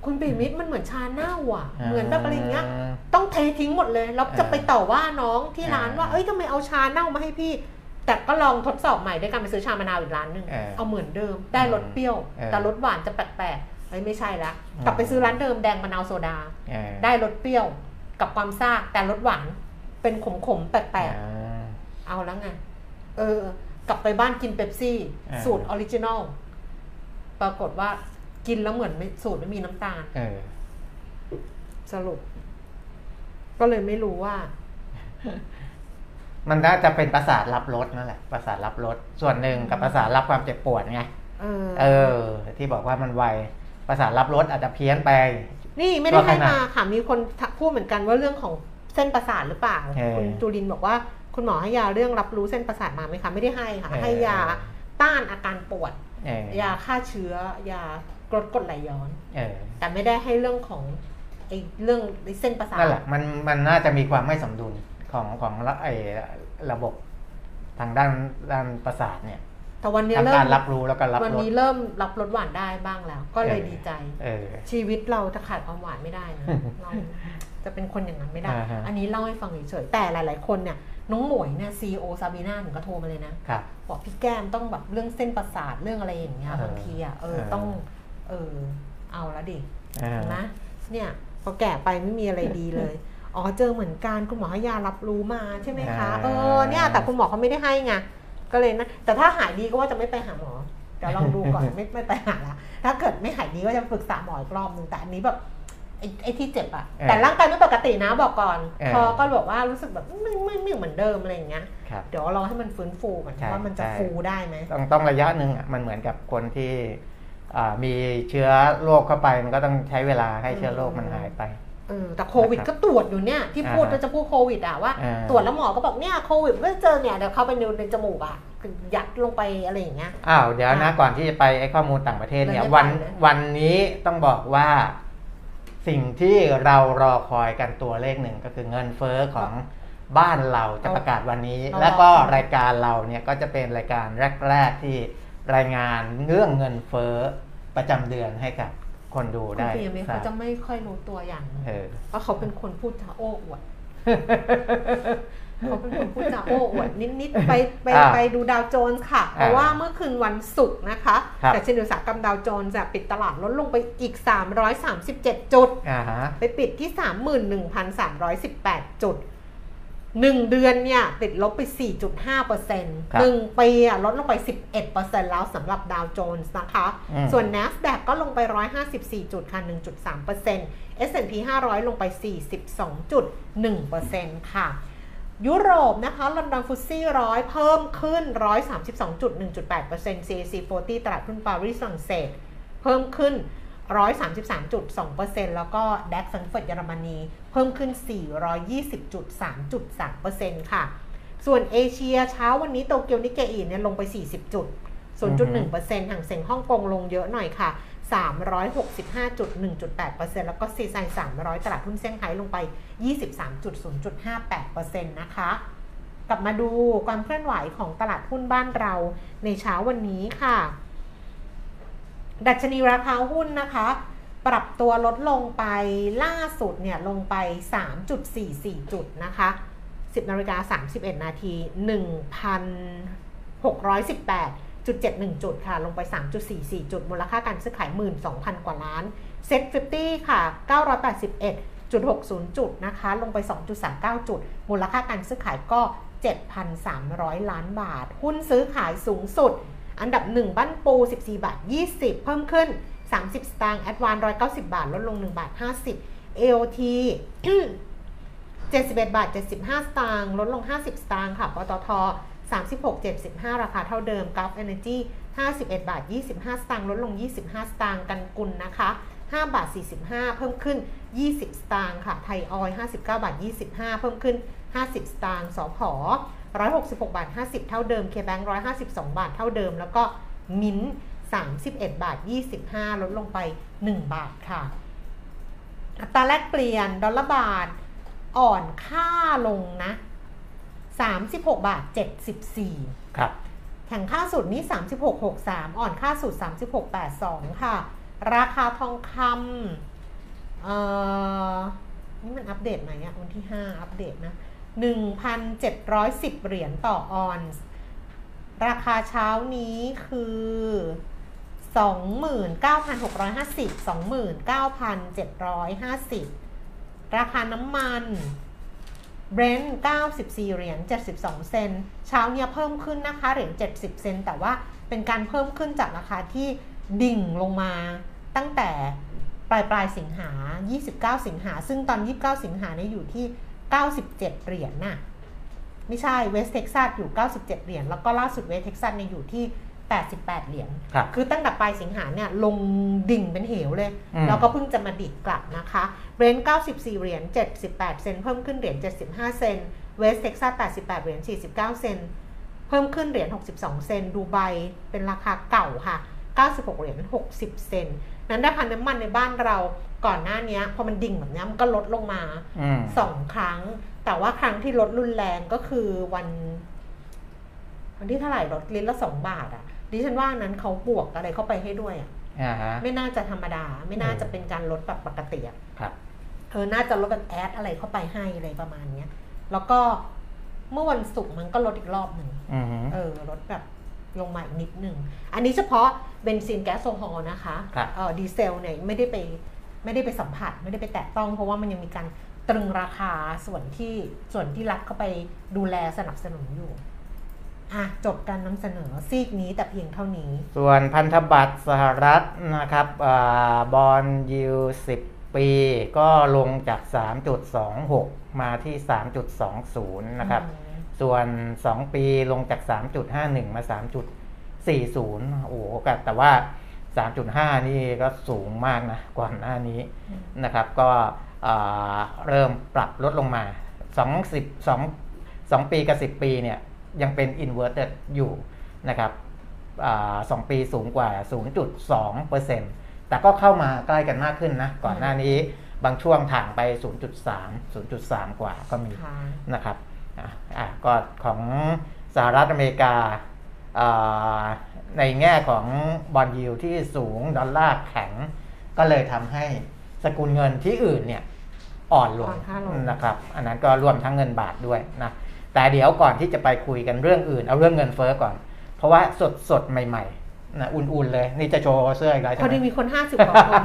คุณปีมิตรมันเหมือนชาเน่าอะ เหมือนแบบอะไรเงี้ย ต้องเททิ้งหมดเลย แล้วจะไปต่อว่าน้องที่ร้านว่าอ่าเอ้ยทำไมเอาชาเน่ามาให้พี่ แต่ก็ลองทดสอบใหม่ด้วยการไปซื้อชามะนาวอีกร้านหนึ่งเออเอาเหมือนเดิม ได้รสเปรี้ยวเออแต่รสหวานจะแปลกๆเอ้ยไม่ใช่ละอืมกลับไปซื้อร้านเดิมแดงมะนาวโซดาเออได้รสเปรี้ยวกับความซ่าแต่รสหวานเป็นขมๆแปลกอ่าๆเอาแล้วไง เออกลับไปบ้านกินเป๊ปซี่อ่าสูตร original ปรากฏว่ากินแล้วเหมือนไม่สูตรไม่มีน้ำตาลเออสรุป ก็เลยไม่รู้ว่า มันน่าจะเป็นประสาทรับรสนั่นแหละประสาทรับรสส่วนหนึ่งกับประสาทรับความเจ็บปวดไงเออเออที่บอกว่ามันไวประสาทรับรสอาจจะเพี้ยนไป นี่ไม่ได้ว่าขให้นาดมาค่ะมีคนทักพูดเหมือนกันว่าเรื่องของเส้นประสาทหรือเปล่าเออคุณจุลินบอกว่า คุณหมอให้ยาเรื่องรับรู้เส้นประสาทมาไหมคะไม่ได้ให้ค่ะเออให้ยาต้านอาการปวดเออยาฆ่าเชื้อ ยากรดกรดไหลย้อนเออแต่ไม่ได้ให้เรื่องของไอ้เรื่องเส้นประสาทนั่นแหละมันมันน่าจะมีความไม่สมดุลของของระไอระบบทางด้านด้านประสาทเนี่ย แต่วันนี้ทั้งเริ่กามรรับรู้แล้วก็รับวันรสนี้เริ่มรับรสหวานได้บ้างแล้ว ก็เลยเออดีใจเออชีวิตเราจะขาดความหวานไม่ได้นะเราจะเป็นคนอย่างนั้นไม่ได้อ่าฮะอันนี้เล่าให้ฟังเฉยๆแต่หลาย ๆ คนเนี่ย น้องหมวยเนี่ยซีโอซาบีนาถึงก็โทรมาเลยนะ ครับบอกพี่แก้มต้องแบบเรื่องเส้นประสาทเรื่องอะไรอย่างเงี้ยเออบางทีอะเออเออต้องเออเอาละดิเออนะเนี่ยพอแก่ไปไม่มีอะไรดีเลยอ๋อเจอเหมือนกันคุณหมอให้ยารับรู้มาใช่ไหมคะเออเนี่ยแต่คุณหมอเขาไม่ได้ให้ไงก็เลยนะ แต่ถ้าหายดีก็ว่าจะไม่ไปหาหมอเดี๋ยวลองดูก่อนไม่ไม่ไปหาละถ้าเกิดไม่หายดีก็จะปรึกษาหมออีกรอบนึงแต่อันนี้แบบ ไอ้ไอ้ที่เจ็บอะเออแต่ร่างกายไม่ปกตินะบอกก่อน เออ พอก็บอกว่ารู้สึกแบบไม่ไม่ไม่เหมือนเดิมอะไรอย่างเงี้ยครับ เดี๋ยวรอให้มันฟื้นฟูก่อนใช่ว่ามันจะใช่ ฟูได้ไหม ต้องต้องระยะหนึ่งอะมันเหมือนกับคนที่อ่ามีเชื้อโรคเข้าไปมันก็ต้องใช้เวลาให้เชื้อโรคมันหายไป เออแต่โควิดก็ตรวจอยู่เนี่ยที่พูดอ่าฮะก็จะพูดโควิดอะว่า อ่า ตรวจแล้วหมอก็บอกเนี่ยโควิดก็เจอเนี่ยเดี๋ยวเข้าไปในในจมูกอะคือยัดลงไปอะไรอย่างเงี้ย อ้าวเดี๋ยวนะอะก่อนที่จะไปไอ้ข้อมูลต่างประเทศเนี่ยเลยไม่วันไปเลยวันนี้ต้องบอกว่า สิ่งที่เรารอคอยกันตัวเลขหนึ่งก็คือเงินเฟ้อของบ้านเราจะประกาศวันนี้เราแล้วก็รอคอยรายการเราเนี่ยก็จะเป็นรายการแรกๆที่รายงานเรื่องเงินเฟ้อประจำเดือนให้กับคนดูคุณได้เปียมทราเขาบจะไม่ค่อยรู้ตัวอย่างหนึ่งเออเพราะเขาเป็นคนพูดจาโอ้อวด เขาเป็นคนพูดจาโอ้อวดนิดๆไปไปอ่าไปดูดาวโจนส์ค่ะ เพราะว่าเมื่อคืนวันศุกร์นะคะครับแต่ชนิดอุตสาหกรรมดาวโจนส์อะปิดตลาดลดลงไปอีก 337 จุดอ่าฮะไปปิดที่ 31,318 จุดหนึ่งเดือนเนี่ยติดลบไป 4.5เปอร์เซ็นต์ครับหนึ่งปีอะลดลงไป 11เปอร์เซ็นต์แล้วสำหรับดาวโจนส์นะคะอืมส่วน NASDAQ ก็ลงไป 154 จุดค่ะ 1.3เปอร์เซ็นต์ S&P 500 ลงไป 42.1เปอร์เซ็นต์ค่ะ ยุโรปนะคะลอนดอนฟุตซี่ร้อยเพิ่มขึ้น 132.1.8% CAC 40 ตลาดหุ้นปารีสฝรั่งเศส เพิ่มขึ้น 133.2%แล้วก็แดกซ์แฟรงก์เฟิร์ตเยอรมนี เพิ่มขึ้น 420.3.3%ค่ะ ส่วนเอเชียเช้าวันนี้โตเกียวนิกเกอิเนี่ยลงไป 40 จุด 0.1%ฮั่งเส็งฮ่องกงลงเยอะหน่อยค่ะ 365.1.8%แล้วก็ CSI 300 ตลาดหุ้นเซี่ยงไฮ้ลงไป 23.0.58%นะคะ กลับมาดูความเคลื่อนไหวของตลาดหุ้นบ้านเราในเช้าวันนี้ค่ะ ดัชนีราคาหุ้นนะคะปรับตัวลดลงไปล่าสุดเนี่ยลงไป 3.44 จุดนะคะ 10นาฬิกา31 นาที 1,618.71 จุดค่ะ ลงไป 3.44 จุด มูลค่าการซื้อขาย 12,000 กว่าล้าน เซ็ต50 ค่ะ 981.60 จุดนะคะ ลงไป 2.39 จุด มูลค่าการซื้อขายก็ 7,300 ล้านบาท หุ้นซื้อขายสูงสุด อันดับ 1 บ้านปู 14 บาท 20 เพิ่มขึ้น 30 สตางค์แอดวาน190 บาท ลดลง 1 บาท 50 AOT 71 บาท 75 สตางค์ลดลง 50 สตางค์ค่ะปตท36 75 ราคาเท่าเดิม Gulf Energy 51 บาท 25 สตางค์ลดลง 25 สตางค์กันกุลนะคะ 5 บาท 45 เพิ่มขึ้น 20 สตางค์ค่ะ ไทยออย59 บาท 25 เพิ่มขึ้น 50 สตางค์สอพอ166 บาท 50 เท่าเดิม เคแบงค์152 บาทเท่าเดิม แล้วก็มิ้น31 บาท 25 ลดลงไป 1 บาทค่ะ อัตราแลกเปลี่ยน ดอลลาร์บาทอ่อนค่าลงนะ 36 บาท 74 ครับ แข่งค่าสุดนี่ 36.63 อ่อนค่าสุด 36.82 ค่ะ ราคาทองคำ เอ่อนี่มันอัปเดตไหมอะวันที่ 5 อัปเดตนะ 1,710 เหรียญต่อออนซ์ราคาเช้านี้คือ 29,650 29,750 ราคาน้ำมันเบรนท์94 เหรียญ 72 เซนต์ เช้าเนี้ยเพิ่มขึ้นนะคะ เหรียญ 70 เซนต์ แต่ว่าเป็นการเพิ่มขึ้นจากราคาที่ดิ่งลงมาตั้งแต่ ปลายปลายสิงหา 29 สิงหา ซึ่งตอน 29 สิงหาเนี่ยอยู่ที่ 97 เหรียญน่ะ ไม่ใช่เวสเท็กซัสอยู่ 97 เหรียญ แล้วก็ล่าสุดเวสเท็กซัสเนี่ยอยู่ที่ 88 เหรียญครับคือตั้งแต่ปลายสิงหาเนี่ยลงดิ่งเป็นเหวเลยอืมแล้วก็เพิ่งจะมาดีดกลับนะคะเบรนท์94 เหรียญ 78 เซนต์เพิ่มขึ้นเหรียญ 75 เซนต์เวสเท็กซัส 88 เหรียญ 49 เซนต์เพิ่มขึ้นเหรียญ 62 เซนต์ดูไบเป็นราคาเก่าค่ะ 96 เหรียญ 60 เซนต์ นั้นราคาน้ำมันในบ้านเราก่อนหน้านี้พอมันดิ่งแบบนี้มันก็ลดลงมาอืมสองครั้ง แต่ว่าครั้งที่ลดรุนแรงก็คือวัน วันที่เท่าไหร่ลดลิตรละสองบาทอะดิฉันว่านั้นเขาบวกอะไรเข้าไปให้ด้วยอะอ่าฮะไม่น่าจะธรรมดา ไม่น่าอืมจะเป็นการลดแบบปกติอะครับเออน่าจะลดแบบแอดอะไรเข้าไปให้อะไรประมาณเนี้ยแล้วก็เมื่อวันศุกร์มันก็ลดอีกรอบหนึ่งอือฮึเออลดแบบ ลงมาอีกนิดหนึ่ง อันนี้เฉพาะเบนซินแก๊สโซฮอล์นะคะครับ เออดีเซลเนี่ยไม่ได้ไปไม่ได้ไปสัมผัสไม่ได้ไปแตะต้อง เพราะว่ามันยังมีการตรึงราคาส่วนที่ส่วนที่รัฐเข้าไปดูแลสนับสนุนอยู่อะจบการนำเสนอซีกนี้แต่เพียงเท่านี้ ส่วนพันธบัตรสหรัฐนะครับบอลยิว10ปีก็ลงจาก 3.26 มาที่ 3.20 นะครับ ส่วน 2 ปีลงจาก 3.51 มา 3.40 โอ้โหแต่แต่ว่า 3.5 นี่ก็สูงมากนะก่อนหน้านี้นะครับ ก็อ่าเริ่มปรับลดลงมา2 10 2 2 ปีกับ 10 ปีเนี่ยยังเป็น inverted อยู่นะครับอาสองปีสูงกว่า 0.2%แต่ก็เข้ามาใกล้กันมากขึ้นนะ ก่อนหน้านี้บางช่วงถ่างไป 0.3 0.3 กว่าก็มีค่ะนะครับ อะอะก็ของสหรัฐอเมริกาอ่าในแง่ของบอลยิวที่สูงดอลลาร์แข็ง ก็เลยทำให้สกุลเงินที่อื่นเนี่ยอ่อนลอ่งอนค่าลงนะครับ อันนั้นก็รวมทั้งเงินบาทด้วยนะแต่เดี๋ยวก่อนที่จะไปคุยกันเรื่องอื่น เอาเรื่องเงินเฟ้อก่อน เพราะว่าสดสดๆใหม่ ๆ นะอุ่นๆเลย นี่จะโชว์เสื้ออีกแล้วพใช่อไหมดีมีคน 50กว่าคน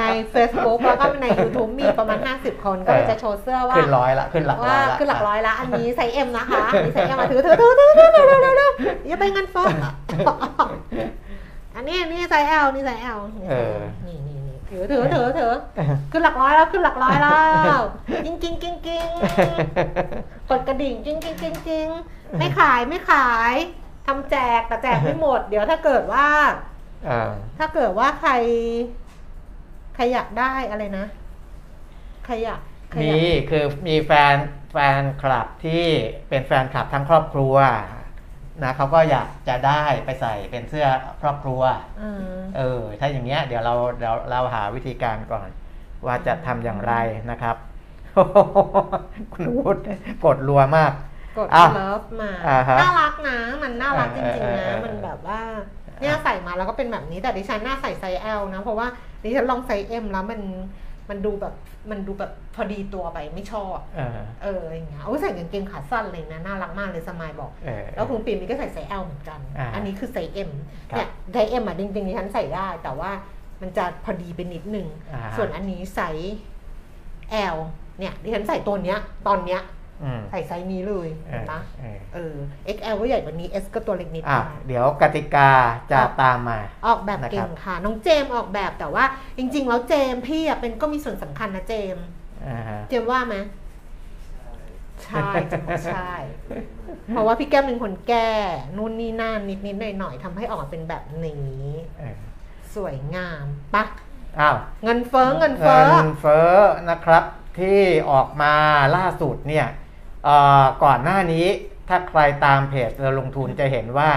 ใน Facebook แล้วก็ใน YouTube มีประมาณ 50 คนก็เลยเออจะโชว์เสื้อว่า ขึ้นร้อยละขึ้นหลักร้ว่าอยละขึ้นหลักร้อยละอันนี้ไซส์เอ็มนะคะอันนี้ไซส์เอ็มมาถือถือถือถือถือถือถือถือถืออย่าไปเงินเฟ้ออันนี้อันนี้ไซส์เอลนี่ไซส์เอลเออนี่นี่นี่ถือถือถือถือขึ้นหลักร้อยแล้วขึ้นหลักร้อยแล้วกิ้งกิ้งกิ้งกิ้งกดกระดิ่งกิ้งกิ้งกิ้งกิ้งไม่ขายไม่ขาย ทำแจกแต่แจกไม่หมด เดี๋ยวถ้าเกิดว่าเออถ้าเกิดว่าใคร ใครอยากได้อะไรนะ ใครอยากใครอมียากคือมีแฟนแฟนคลับที่เป็นแฟนคลับทั้งครอบครัวนะเขาก็อยากจะได้ไปใส่เป็นเสื้อครอบครัวเออเออถ้าอย่างเงี้ยเดี๋ยวเราเดี๋ยวเราหาวิธีการก่อน ว่าจะทำอย่างไรนะครับ คุณวุฒิกดรัวมาก กดอะ love มา อ่าฮะน่ารักนะ มันน่ารักจเออริงๆเออนะเออมันแบบว่า เนี่ยใส่มาแล้วก็เป็นแบบนี้ แต่ดิฉันน่าใส่ไซส์ L นะ เพราะว่าดิฉันลองไซส์ M แล้วมัน มันดูแบบ มันดูแบบพอดีตัวไปไม่ชอบ เออเออ อย่างเงี้ยเอาใส่กางเกงขาสั้นเลยนะ น่ารักมากเลยสมายบอก เออ แล้วคุณปิ่มนี่ก็ใส่ไซส์ L เหมือนกัน อ่าอันนี้คือไซส์ M ครับเนี่ยไซส์ M อะจริงๆดิฉันใส่ได้ แต่ว่ามันจะพอดีไปนิดนึง อ่า ส่วนอันนี้ไซส์ L เนี่ยดิฉันใส่ตัวเนี้ย ตอนเนี้ยอืม ใส่ไซส์นี้เลยเอเห็นปะเออเออ XL ก็ใหญ่กว่านี้ S ก็ตัวเล็กนิดอะนึงเดี๋ยวกติกาจะตามมา ออกแบบเก่งค่ะ น้องเจมส์ออกแบบแต่ว่า จริง ๆ แล้วเจมส์พี่อะเป็นก็มีส่วนสำคัญนะเจมส์อ่าฮะเจมส์ว่าไหมใช่เจมส์บอกใช่ เพราะว่าพี่แก้มเป็นคนแก้นู่นนี่นั่นนิดๆหน่อยๆทำให้ออกมาเป็นแบบนี้เออสวยงามปะอ้าวเงินเฟ้อเงินเฟ้อเงินเฟ้อนะครับที่ออกมาล่าสุดเนี่ยเอ่อ ก่อนหน้านี้ถ้าใครตามเพจเราลงทุนจะเห็นว่า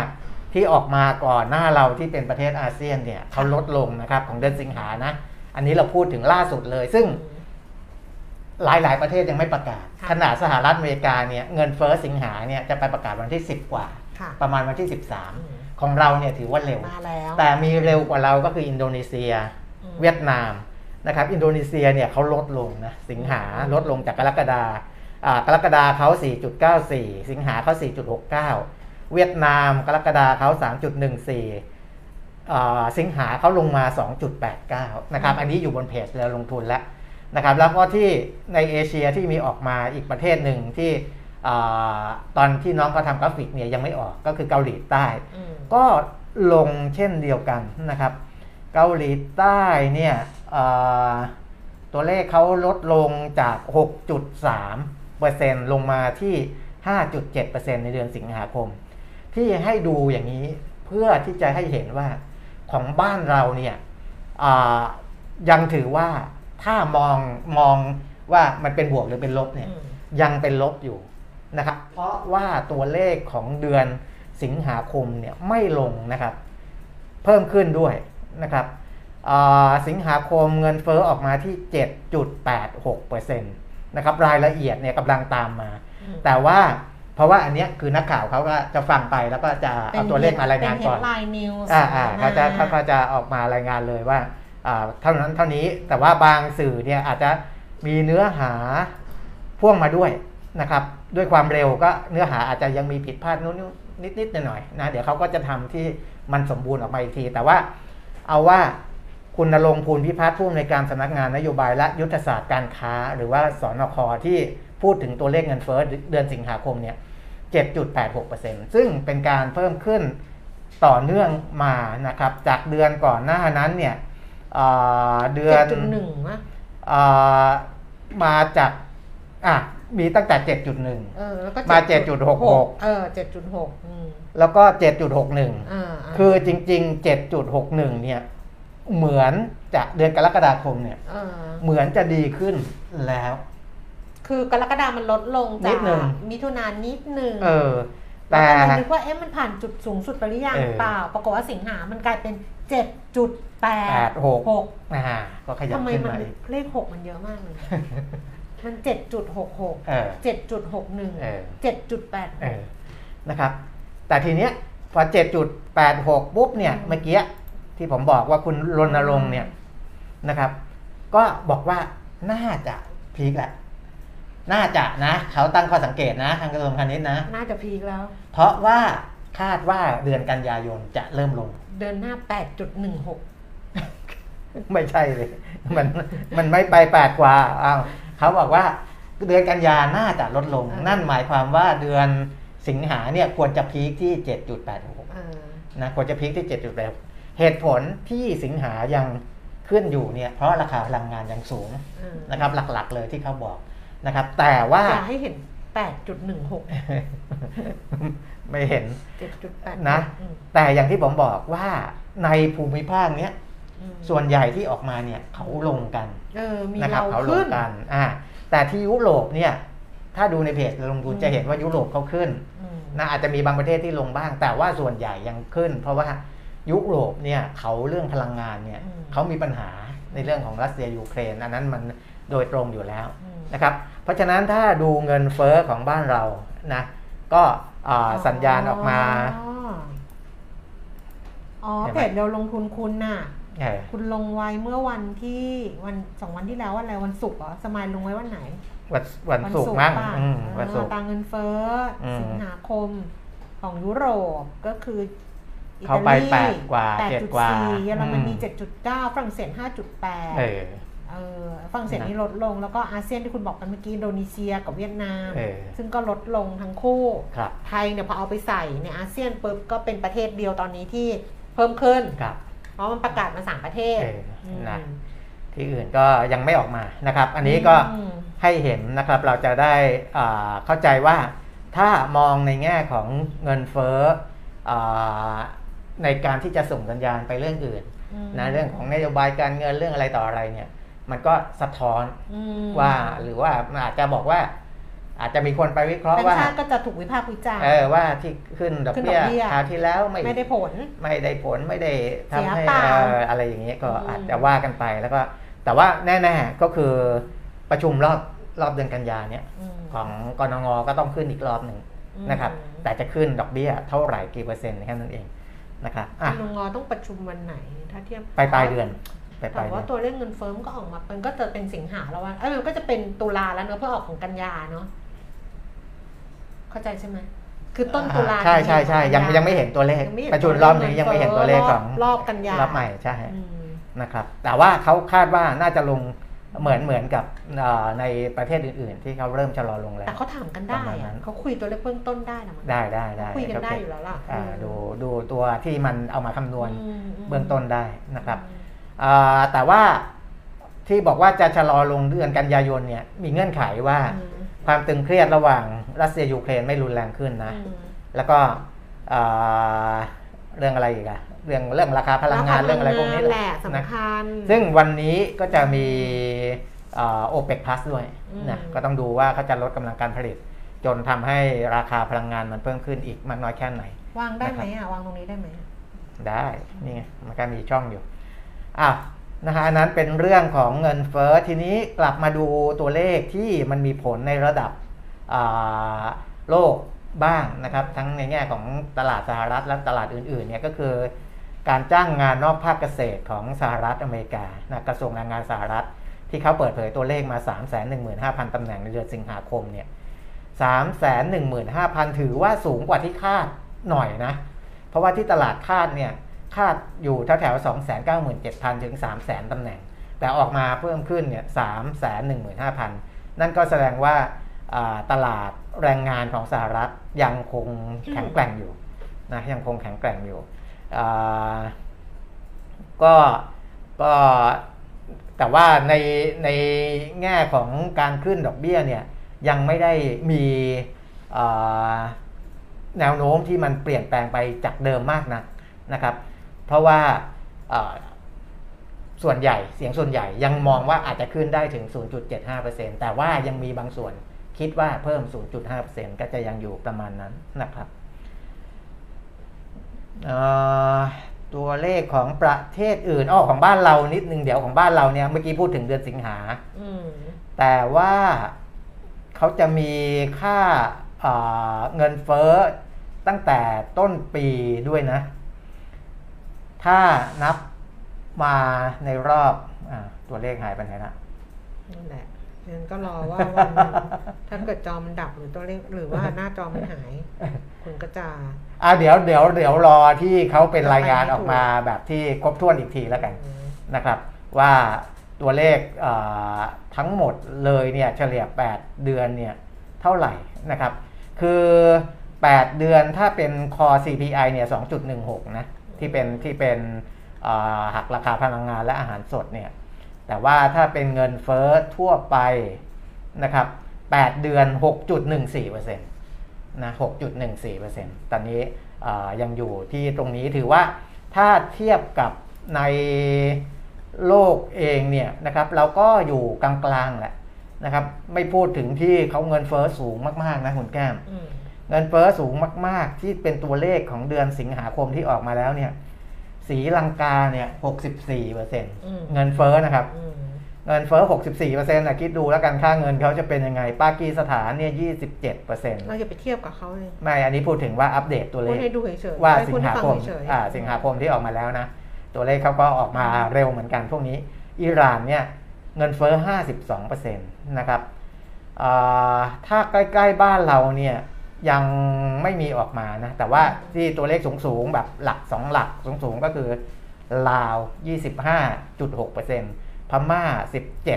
ที่ออกมาก่อนหน้าเราที่เป็นประเทศอาเซียนเนี่ยเขาลดลงนะครับของเดือนสิงหานะ อันนี้เราพูดถึงล่าสุดเลย ซึ่งหลายๆประเทศยังไม่ประกาศค่ะขนาดสหรัฐอเมริกาเนี่ยเงินเฟ้อสิงหาเนี่ยจะไปประกาศวันที่ 10 กว่าค่ะประมาณวันที่อืม13 ของเราเนี่ยถือว่าเร็วมาแล้วแต่มีเร็วกว่าเราก็คืออินโดนีเซียอืมเวียดนามนะครับ อินโดนีเซียเนี่ยเขาลดลงนะสิงหาลดลงจากกรกฎาอ่า กรกฎาเขา 4.94 สิงหาเขา 4.69 เวียดนามกรกฎาเขา 3.14อ่าสิงหาเขาลงมา 2.89 นะครับ อันนี้อยู่บนเพจเราลงทุนแล้วนะครับ แล้วก็ที่ในเอเชียที่มีออกมาอีกประเทศหนึ่งที่อาตอนที่น้องเขาทำกราฟิกเนี่ยยังไม่ออกก็คือเกาหลีใต้อืมก็ลงเช่นเดียวกันนะครับ เกาหลีใต้เนี่ยเอ่อตัวเลขเขาลดลงจาก 6.3% ลงมาที่ 5.7%ในเดือนสิงหาคม ที่ให้ดูอย่างนี้เพื่อที่จะให้เห็นว่าของบ้านเราเนี่ยอ่ายังถือว่าถ้ามองมองว่ามันเป็นบวกหรือเป็นลบเนี่ยอืมยังเป็นลบอยู่นะครับเพราะว่าตัวเลขของเดือนสิงหาคมเนี่ยไม่ลงนะครับ เพิ่มขึ้นด้วยนะครับอ่าสิงหาคมเงินเฟ้อออกมาที่ 7.86%นะครับรายละเอียดเนี่ยกำลังตามมาอืมแต่ว่าเพราะว่าอันเนี้ยคือนักข่าวเขาก็จะฟังไปแล้วก็จะเอาตัวเลขมารายงานก่อนเป็น headline news อ่าอ่าเขาจะอ่เขาก็จะออกมารายงานเลยว่าอ่าเท่านั้นเท่านี้แต่ว่าบางสื่อเนี่ยอาจจะมีเนื้อหาพ่วงมาด้วยนะครับ ด้วยความเร็วก็เนื้อหาอาจจะยังมีผิดพลาดนู้นนิดนิดๆหน่อยๆนะเดี๋ยวเขาก็จะทำที่มันสมบูรณ์ออกมาอีกที แต่ว่าเอาว่า คุณนรงค์ภูลพิพัฒน์ผู้อำนวยการสำนักงานนโยบายและยุทธศาสตร์การค้า หรือว่าสอนคที่พูดถึงตัวเลขเงินเฟ้อเดือนสิงหาคมเนี่ย7.86%ซึ่งเป็นการเพิ่มขึ้นต่อเนื่องมานะครับ จากเดือนก่อนหน้านั้นเนี่ยเอ่อเดือนเจ็ดจุดหนึ่งวะเอ่อมาจากอะมีตั้งแต่เออแล้วก็มา7.6 7.66 เออเจ็ดจุดหกอืม7.66แล้วก็ 7.61อ่าาคือจริง ๆ 7.61 เนี่ย เหมือนจะเดือนกรกฎาคมเนี่ยเออเหมือนจะดีขึ้นแล้ว คือกรกฎามันลดลงนิจากดหนึ่งมิถุนายนนิดหนึ่งเออ แต่แต่เรานึกว่าเอ๊ะมันผ่านจุดสูงสุดไปหรือยังเออเปล่า ปรากฏว่าสิงหามันกลายเป็นเจ็ดจุดแปด86หกอ่าก็ขยับทำไมขึ้นมันมาอีกเลขหกมันเยอะมากเลย มันเจ็ดจุดหกหกเออเจ็ดจุดหกหนึ่งเออเจ็ดจุดแปดเออนะครับ แต่ทีเนี้ยพอ 7.86 ปุ๊บเนี่ย เมื่อกี้ ที่ผมบอกว่าคุณรณรงค์เนี่ยนะครับ ก็บอกว่าน่าจะพีคแหละ น่าจะนะ เขาตั้งข้อสังเกตนะ ทางกระทรวงพาณิชย์นะ น่าจะพีคแล้ว เพราะว่าคาดว่าเดือนกันยายนจะเริ่มลง เดินหน้าแปดจุดหนึ่งหกไม่ใช่เลย มันมันไม่ไปแปดกว่าอ้าวเขาบอกว่าเดือนกันยาน่าจะลดลง นั่นหมายความว่าเดือนสิงหาเนี่ยควรจะพีคที่ 7.86เออนะควรจะพีคที่ 7.86 เหตุผลที่สิงหายังขึ้นอยู่เนี่ยเพราะราคาพลังงานยังสูงเออนะครับ หลักๆเลยที่เขาบอกนะครับ แต่ว่าอยากให้เห็นแปดจุดหนึ่งหกไม่เห็นเจ็ดจุดแปดนะ แต่อย่างที่ผมบอกว่าในภูมิภาคเนี้ยส่วนใหญ่ที่ออกมาเนี่ยเขาลงกันเออมีนะครับเราเขาลขึ้งนกันอ่าแต่ที่ยุโรปเนี่ย ถ้าดูในเพจลงทุนอืมจะเห็นว่ายุโรปเขาขึ้นอืมนะอาจจะมีบางประเทศที่ลงบ้าง แต่ว่าส่วนใหญ่ยังขึ้น เพราะว่า ยุโรปเนี่ยเขาเรื่องพลังงานเนี่ยอืมเขามีปัญหาในเรื่องของรัสเซียยูเครน อันนั้นมันโดยตรงอยู่แล้วอืมนะครับ เพราะฉะนั้นถ้าดูเงินเฟ้อของบ้านเรานะก็อ่าสัญญาณออกมาอ๋ออ๋อเห็นไหมเพจเราลงทุนคุณน่ะเออคุณลงไว้เมื่อวันที่วันสองวันที่แล้ววันอะไรวันศุกร์เหรอสมายลงไว้วันไหน วันวันศุกร์มั้งป่ะอืมวันศุกร์เออตางเงินเฟ้ออมสิงหาคมของยุโรปก็คืออิ เข้าตาไปลีแปดกว่าแปดเจ็ดจุดกว่าสี่เยอรมนีอืมเจ็ดจุดเก้าฝรั่งเศสห้าจุดแปดเออเออฝรั่งเศสนี่ลดลงแล้วก็อาเซียนที่คุณบอกกันเมื่อกี้อินโดนีเซียกับเวียดนามเออซึ่งก็ลดลงทั้งคู่ครับไทยเนี่ยพอเอาไปใส่ในอาเซียนปุ๊บก็เป็นประเทศเดียวตอนนี้ที่เพิ่มขึ้นครับเพราะมันประกาศมาสามประเทศเออมนะที่อื่นก็ยังไม่ออกมานะครับ อันนี้ก็อืมให้เห็นนะครับเราจะได้อ่าเข้าใจว่าถ้ามองในแง่ของเงินเฟ้ออ่า ในการที่จะส่งสัญญาณไปเรื่องอื่นอืมนะเรื่องของนโยบายการเงินเรื่องอะไรต่ออะไรเนี่ย มันก็สะท้อนอืมว่าหรือว่ามันอาจจะบอกว่า อาจจะมีคนไปวิเคราะแบห์งว่าค์ชาติก็จะถูกวิพากษ์วิจารณ์เออว่าที่ขึ้นดอกขึ้นดเบี้อยกเบี้ยคราวที่แล้วไม่ไม่ได้ผล ไม่ได้ผลไม่ได้ทำให้เสียเปล่าเอออะไรอย่างเงี้ยก็อืมอาจจะว่ากันไปแล้วก็ แต่ว่าแน่ๆก็คือประชุมรอบรอบเดือนกันยาเนี่ยมของกรงก็ต้องขึ้นอีกรอบหนึ่งอืมนะครับ แต่จะขึ้นดอกเบี้ยเท่าไหร่กี่เปอร์เซ็นต์แค่นั้นเอง นะครับอะคุณงอต้องประชุมวันไหน ถ้าเทียบปลายปลายเดือนปลายปแต่ลายเดืว่าอนตัวเลขเงินเฟ้อมก็ออกมามันก็จะเป็นสิงหาแล้วว่าเออมันก็จะเป็นตุลาแล้วเนอะเพื่อออกของกันยาเนาะเข้าใจใช่ไหมคือต้นตุลาใช่ใช่ใช่ยังกันยังไม่เห็นตัวเลขยังไม่เห็นประชุมรอบนี้ยังไม่เห็นตัวเลขของรอบกันยารอบใหม่ใช่อืมนะครับ แต่ว่าเขาคาดว่าน่าจะลง เหมือนเหมือนกับเอ่อในประเทศอื่น ๆ ที่เขาเริ่มชะลอลงแล้แต่วเขาถามกันได้ประมาณนั้อะนเขาคุยตัวเลขเบื้องต้นได้นะมั้งได้ได้ได้คุยกันได้โเคอยู่แล้วล่ะอ่าอืมดูดูตัวที่มันเอามาคำนวณอืมเบื้องต้นได้นะครับอืมอ่าแต่ว่าที่บอกว่าจะชะลอลงเดือนกันยายนเนี่ยมีเงื่อนไขว่าอืมความตึงเครียดระหว่างรัสเซียยูเครนไม่รุนแรงขึ้นนะอืมแล้วก็อ่า เรื่องอะไรอีกอะเรื่องเรื่องราคาพลังงานเรื่องอะไรพวกนี้แหแหละละนะสำคัญซึ่งวันนี้ก็จะมีโอเปกพลัสด้วยนะอืมก็ต้องดูว่าเขาจะลดกำลังการผลิต จนทำให้ราคาพลังงานมันเพิ่มขึ้นอีกมากน้อยแค่ไหน วางได้ไหมอะวางตรงนี้ได้ไหมอะได้นี่ไงมันก็มีช่องอยู่อะนะฮะอันนั้นเป็นเรื่องของเงินเฟ้อทีนี้กลับมาดูตัวเลขที่มันมีผลในระดับอ่าโลก บ้างนะครับทั้งในแง่ของตลาดสหรัฐและตลาดอื่นๆเนี่ยก็คือ การจ้างงานนอกภาคเกษตรของสหรัฐอเมริกานะกระทรวงแรงงานสหรัฐ ที่เขาเปิดเผยตัวเลขมา 315,000ตำแหน่งในเดือนสิงหาคมเนี่ย315,000 ถือว่าสูงกว่าที่คาดหน่อยนะ เพราะว่าที่ตลาดคาดเนี่ยคาดอยู่แถวแถว297,000 ถึง 300,000 ตำแหน่ง แต่ออกมาเพิ่มขึ้นเนี่ย315,000 นั่นก็แสดงว่าตลาด แรงงานของสหรัฐยังคงแข็งแกร่งอยู่นะยังคงแข็งแกร่งอยู่ก็ก็แต่ว่าในในแง่ของการขึ้นดอกเบี้ยเนี่ยยังไม่ได้มีแนวโน้มที่มันเปลี่ยนแปลงไปจากเดิมมากนะนะครับ เพราะว่าส่วนใหญ่เสียงส่วนใหญ่ยังมองว่าอาจจะขึ้นได้ถึง 0.75%แต่ว่ายังมีบางส่วน คิดว่าเพิ่ม 0.5%ก็จะยังอยู่ประมาณนั้นนะครับเอ่อตัวเลขของประเทศอื่นอ้อของบ้านเรานิดนึงเดี๋ยวของบ้านเราเนี่ยเมื่อกี้พูดถึงเดือนสิงหาอืมแต่ว่าเขาจะมีค่าเอ่อเงินเฟ้อตั้งแต่ต้นปีด้วยนะ ถ้านับมาในรอบอาตัวเลขหายไปไหนละนั่นแหละ งั้นก็รอว่าวันหนึ่งถ้าเกิดจอมันดับหรือตัวเลขหรือว่าหน้าจอมันหาย คุณก็จะอะเดี๋ยวเดี๋ยวเดี๋ยวรอที่เขาเป็นรายงานออกมาแบบที่ครบถ้วนอีกทีแล้วกันอืมนะครับ ว่าตัวเลขเอ่อทั้งหมดเลยเนี่ยเฉลี่ย 8 เดือนเนี่ยเท่าไหร่นะครับ คือ 8 เดือนถ้าเป็น core CPI เนี่ย 2.16 นะ ที่เป็นที่เป็นเอ่อหักราคาพลังงานและอาหารสดเนี่ย แต่ว่าถ้าเป็นเงินเฟ้อทั่วไปนะครับ 8 เดือน 6.14%นะ 6.14%ตอนนี้เอ่อยังอยู่ที่ตรงนี้ถือว่าถ้าเทียบกับในโลกเองเนี่ยนะครับเราก็อยู่กลางๆแหละนะครับไม่พูดถึงที่เขาเงินเฟ้อสูงมากๆนะคุณแก้มอืมเงินเฟ้อสูงมาก ๆ ที่เป็นตัวเลขของเดือนสิงหาคมที่ออกมาแล้วเนี่ย สีลังกาเนี่ย64เปอร์เซ็นต์เงินเฟ้อนะครับอืมเงินเฟ้อ64เปอร์เซ็นต์นะคิดดูแล้วกันค่าเงินเขาจะเป็นยังไง ปากีสถานเนี่ย27เปอร์เซ็นต์เราอย่าไปเทียบกับเขาเลยไม่ อันนี้พูดถึงว่าอัปเดตตัวเลพูดขให้ดูเฉยๆว่าให้สิพูดงให้หาฟัคมเฉยๆอ่าสิงหาคมที่ออกมาแล้วนะ ตัวเลขเขาก็ออกมาเร็วเหมือนกันพวกนี้ อิหร่านเนี่ยเงินเฟ้อ52%นะครับอ่าถ้าใกล้ ๆ บ้านเราเนี่ย ยังไม่มีออกมานะ แต่ว่าที่ตัวเลขสูงๆ แบบหลัก 2 หลักสูงๆ ก็คือ ลาว 25.6%พม่า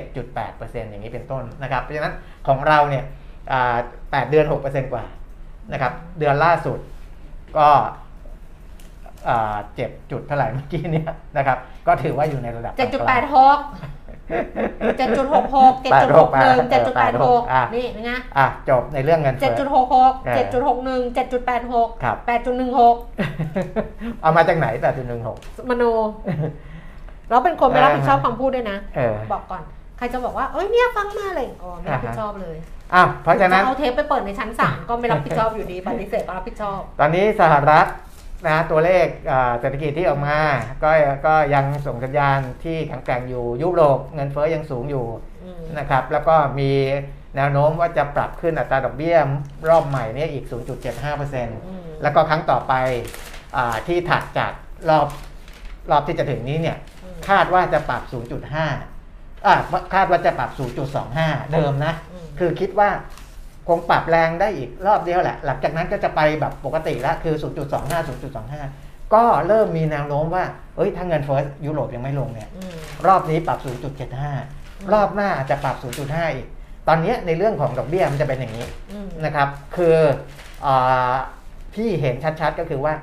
17.8%อย่างนี้เป็นต้นนะครับ เพราะฉะนั้นของเราเนี่ยอ่า8เดือน 6%กว่านะครับ เดือนล่าสุดก็อ่าเจ็ดจุดเท่าไหร่เมื่อกี้เนี่ยนะครับ ก็ถือว่าอยู่ในระดับเจ็ดจุดแปดหก เจ็ดจุดหกหกเจ็ดจุดหกหนึ่งเจ็ดจุดแปดหกอะนี่เป็นไงอะจบในเรื่องเงินเจ็ดเฟ้จุดอหกหกเออเจ็ดจุดหกหนึ่งเจ็ดจุดแปดหกครับแปดจุดหนึ่งหกเอามาจากไหนแปดจุดหนึ่งหกมโนเราเป็นคนไม่รับผิดชอบคำพูดด้วยนะเออบอกก่อนใครจะบอกว่าเอ้ยเนี่ยฟังมาอะไรอ๋อไม่รับผิดชอบเลยอะเพราะฉะนั้นจเอาเทปไปเปิดในชั้นศาลก็ไม่รับผิดชอบอยู่ดีปฏิเสธก็รับผิดชอบ ตอนนี้สหรัฐ นะตัวเลขอ่าเศรษฐกิจที่ออกมา ก็ก็ยังส่งสัญญาณที่แข็งแกร่งอยู่ยุโรปเงินเฟ้อยังสูงอยู่อืมนะครับ แล้วก็มีแนวโน้มว่าจะปรับขึ้นอัตราดอกเบี้ยรอบใหม่เนี่ยอีก 0.75%มแล้วก็ครั้งต่อไปอาที่ถัดจากรอบรอบที่จะถึงนี้เนี่ยอืมคาดว่าจะปรับ 0.5อ่าคาดว่าจะปรับ 0.25 เดิมนะอืมคือคิดว่า คงปรับแรงได้อีกรอบเดียวแหละ หลังจากนั้นก็จะไปแบบปกติแล้วคือ 0.25 0.25 ก็เริ่มมีแนวโน้มว่า เอ้ยถ้าเงินเฟ้อยุโรปยังไม่ลงเนี่ยอืมรอบนี้ปรับ 0.75 รอบหน้าอาจจะปรับ 0.5 อีก ตอนนี้ในเรื่องของดอกเบี้ยมันจะเป็นอย่างนี้อืมนะครับ คืออาที่เห็นชัดๆก็คือว่า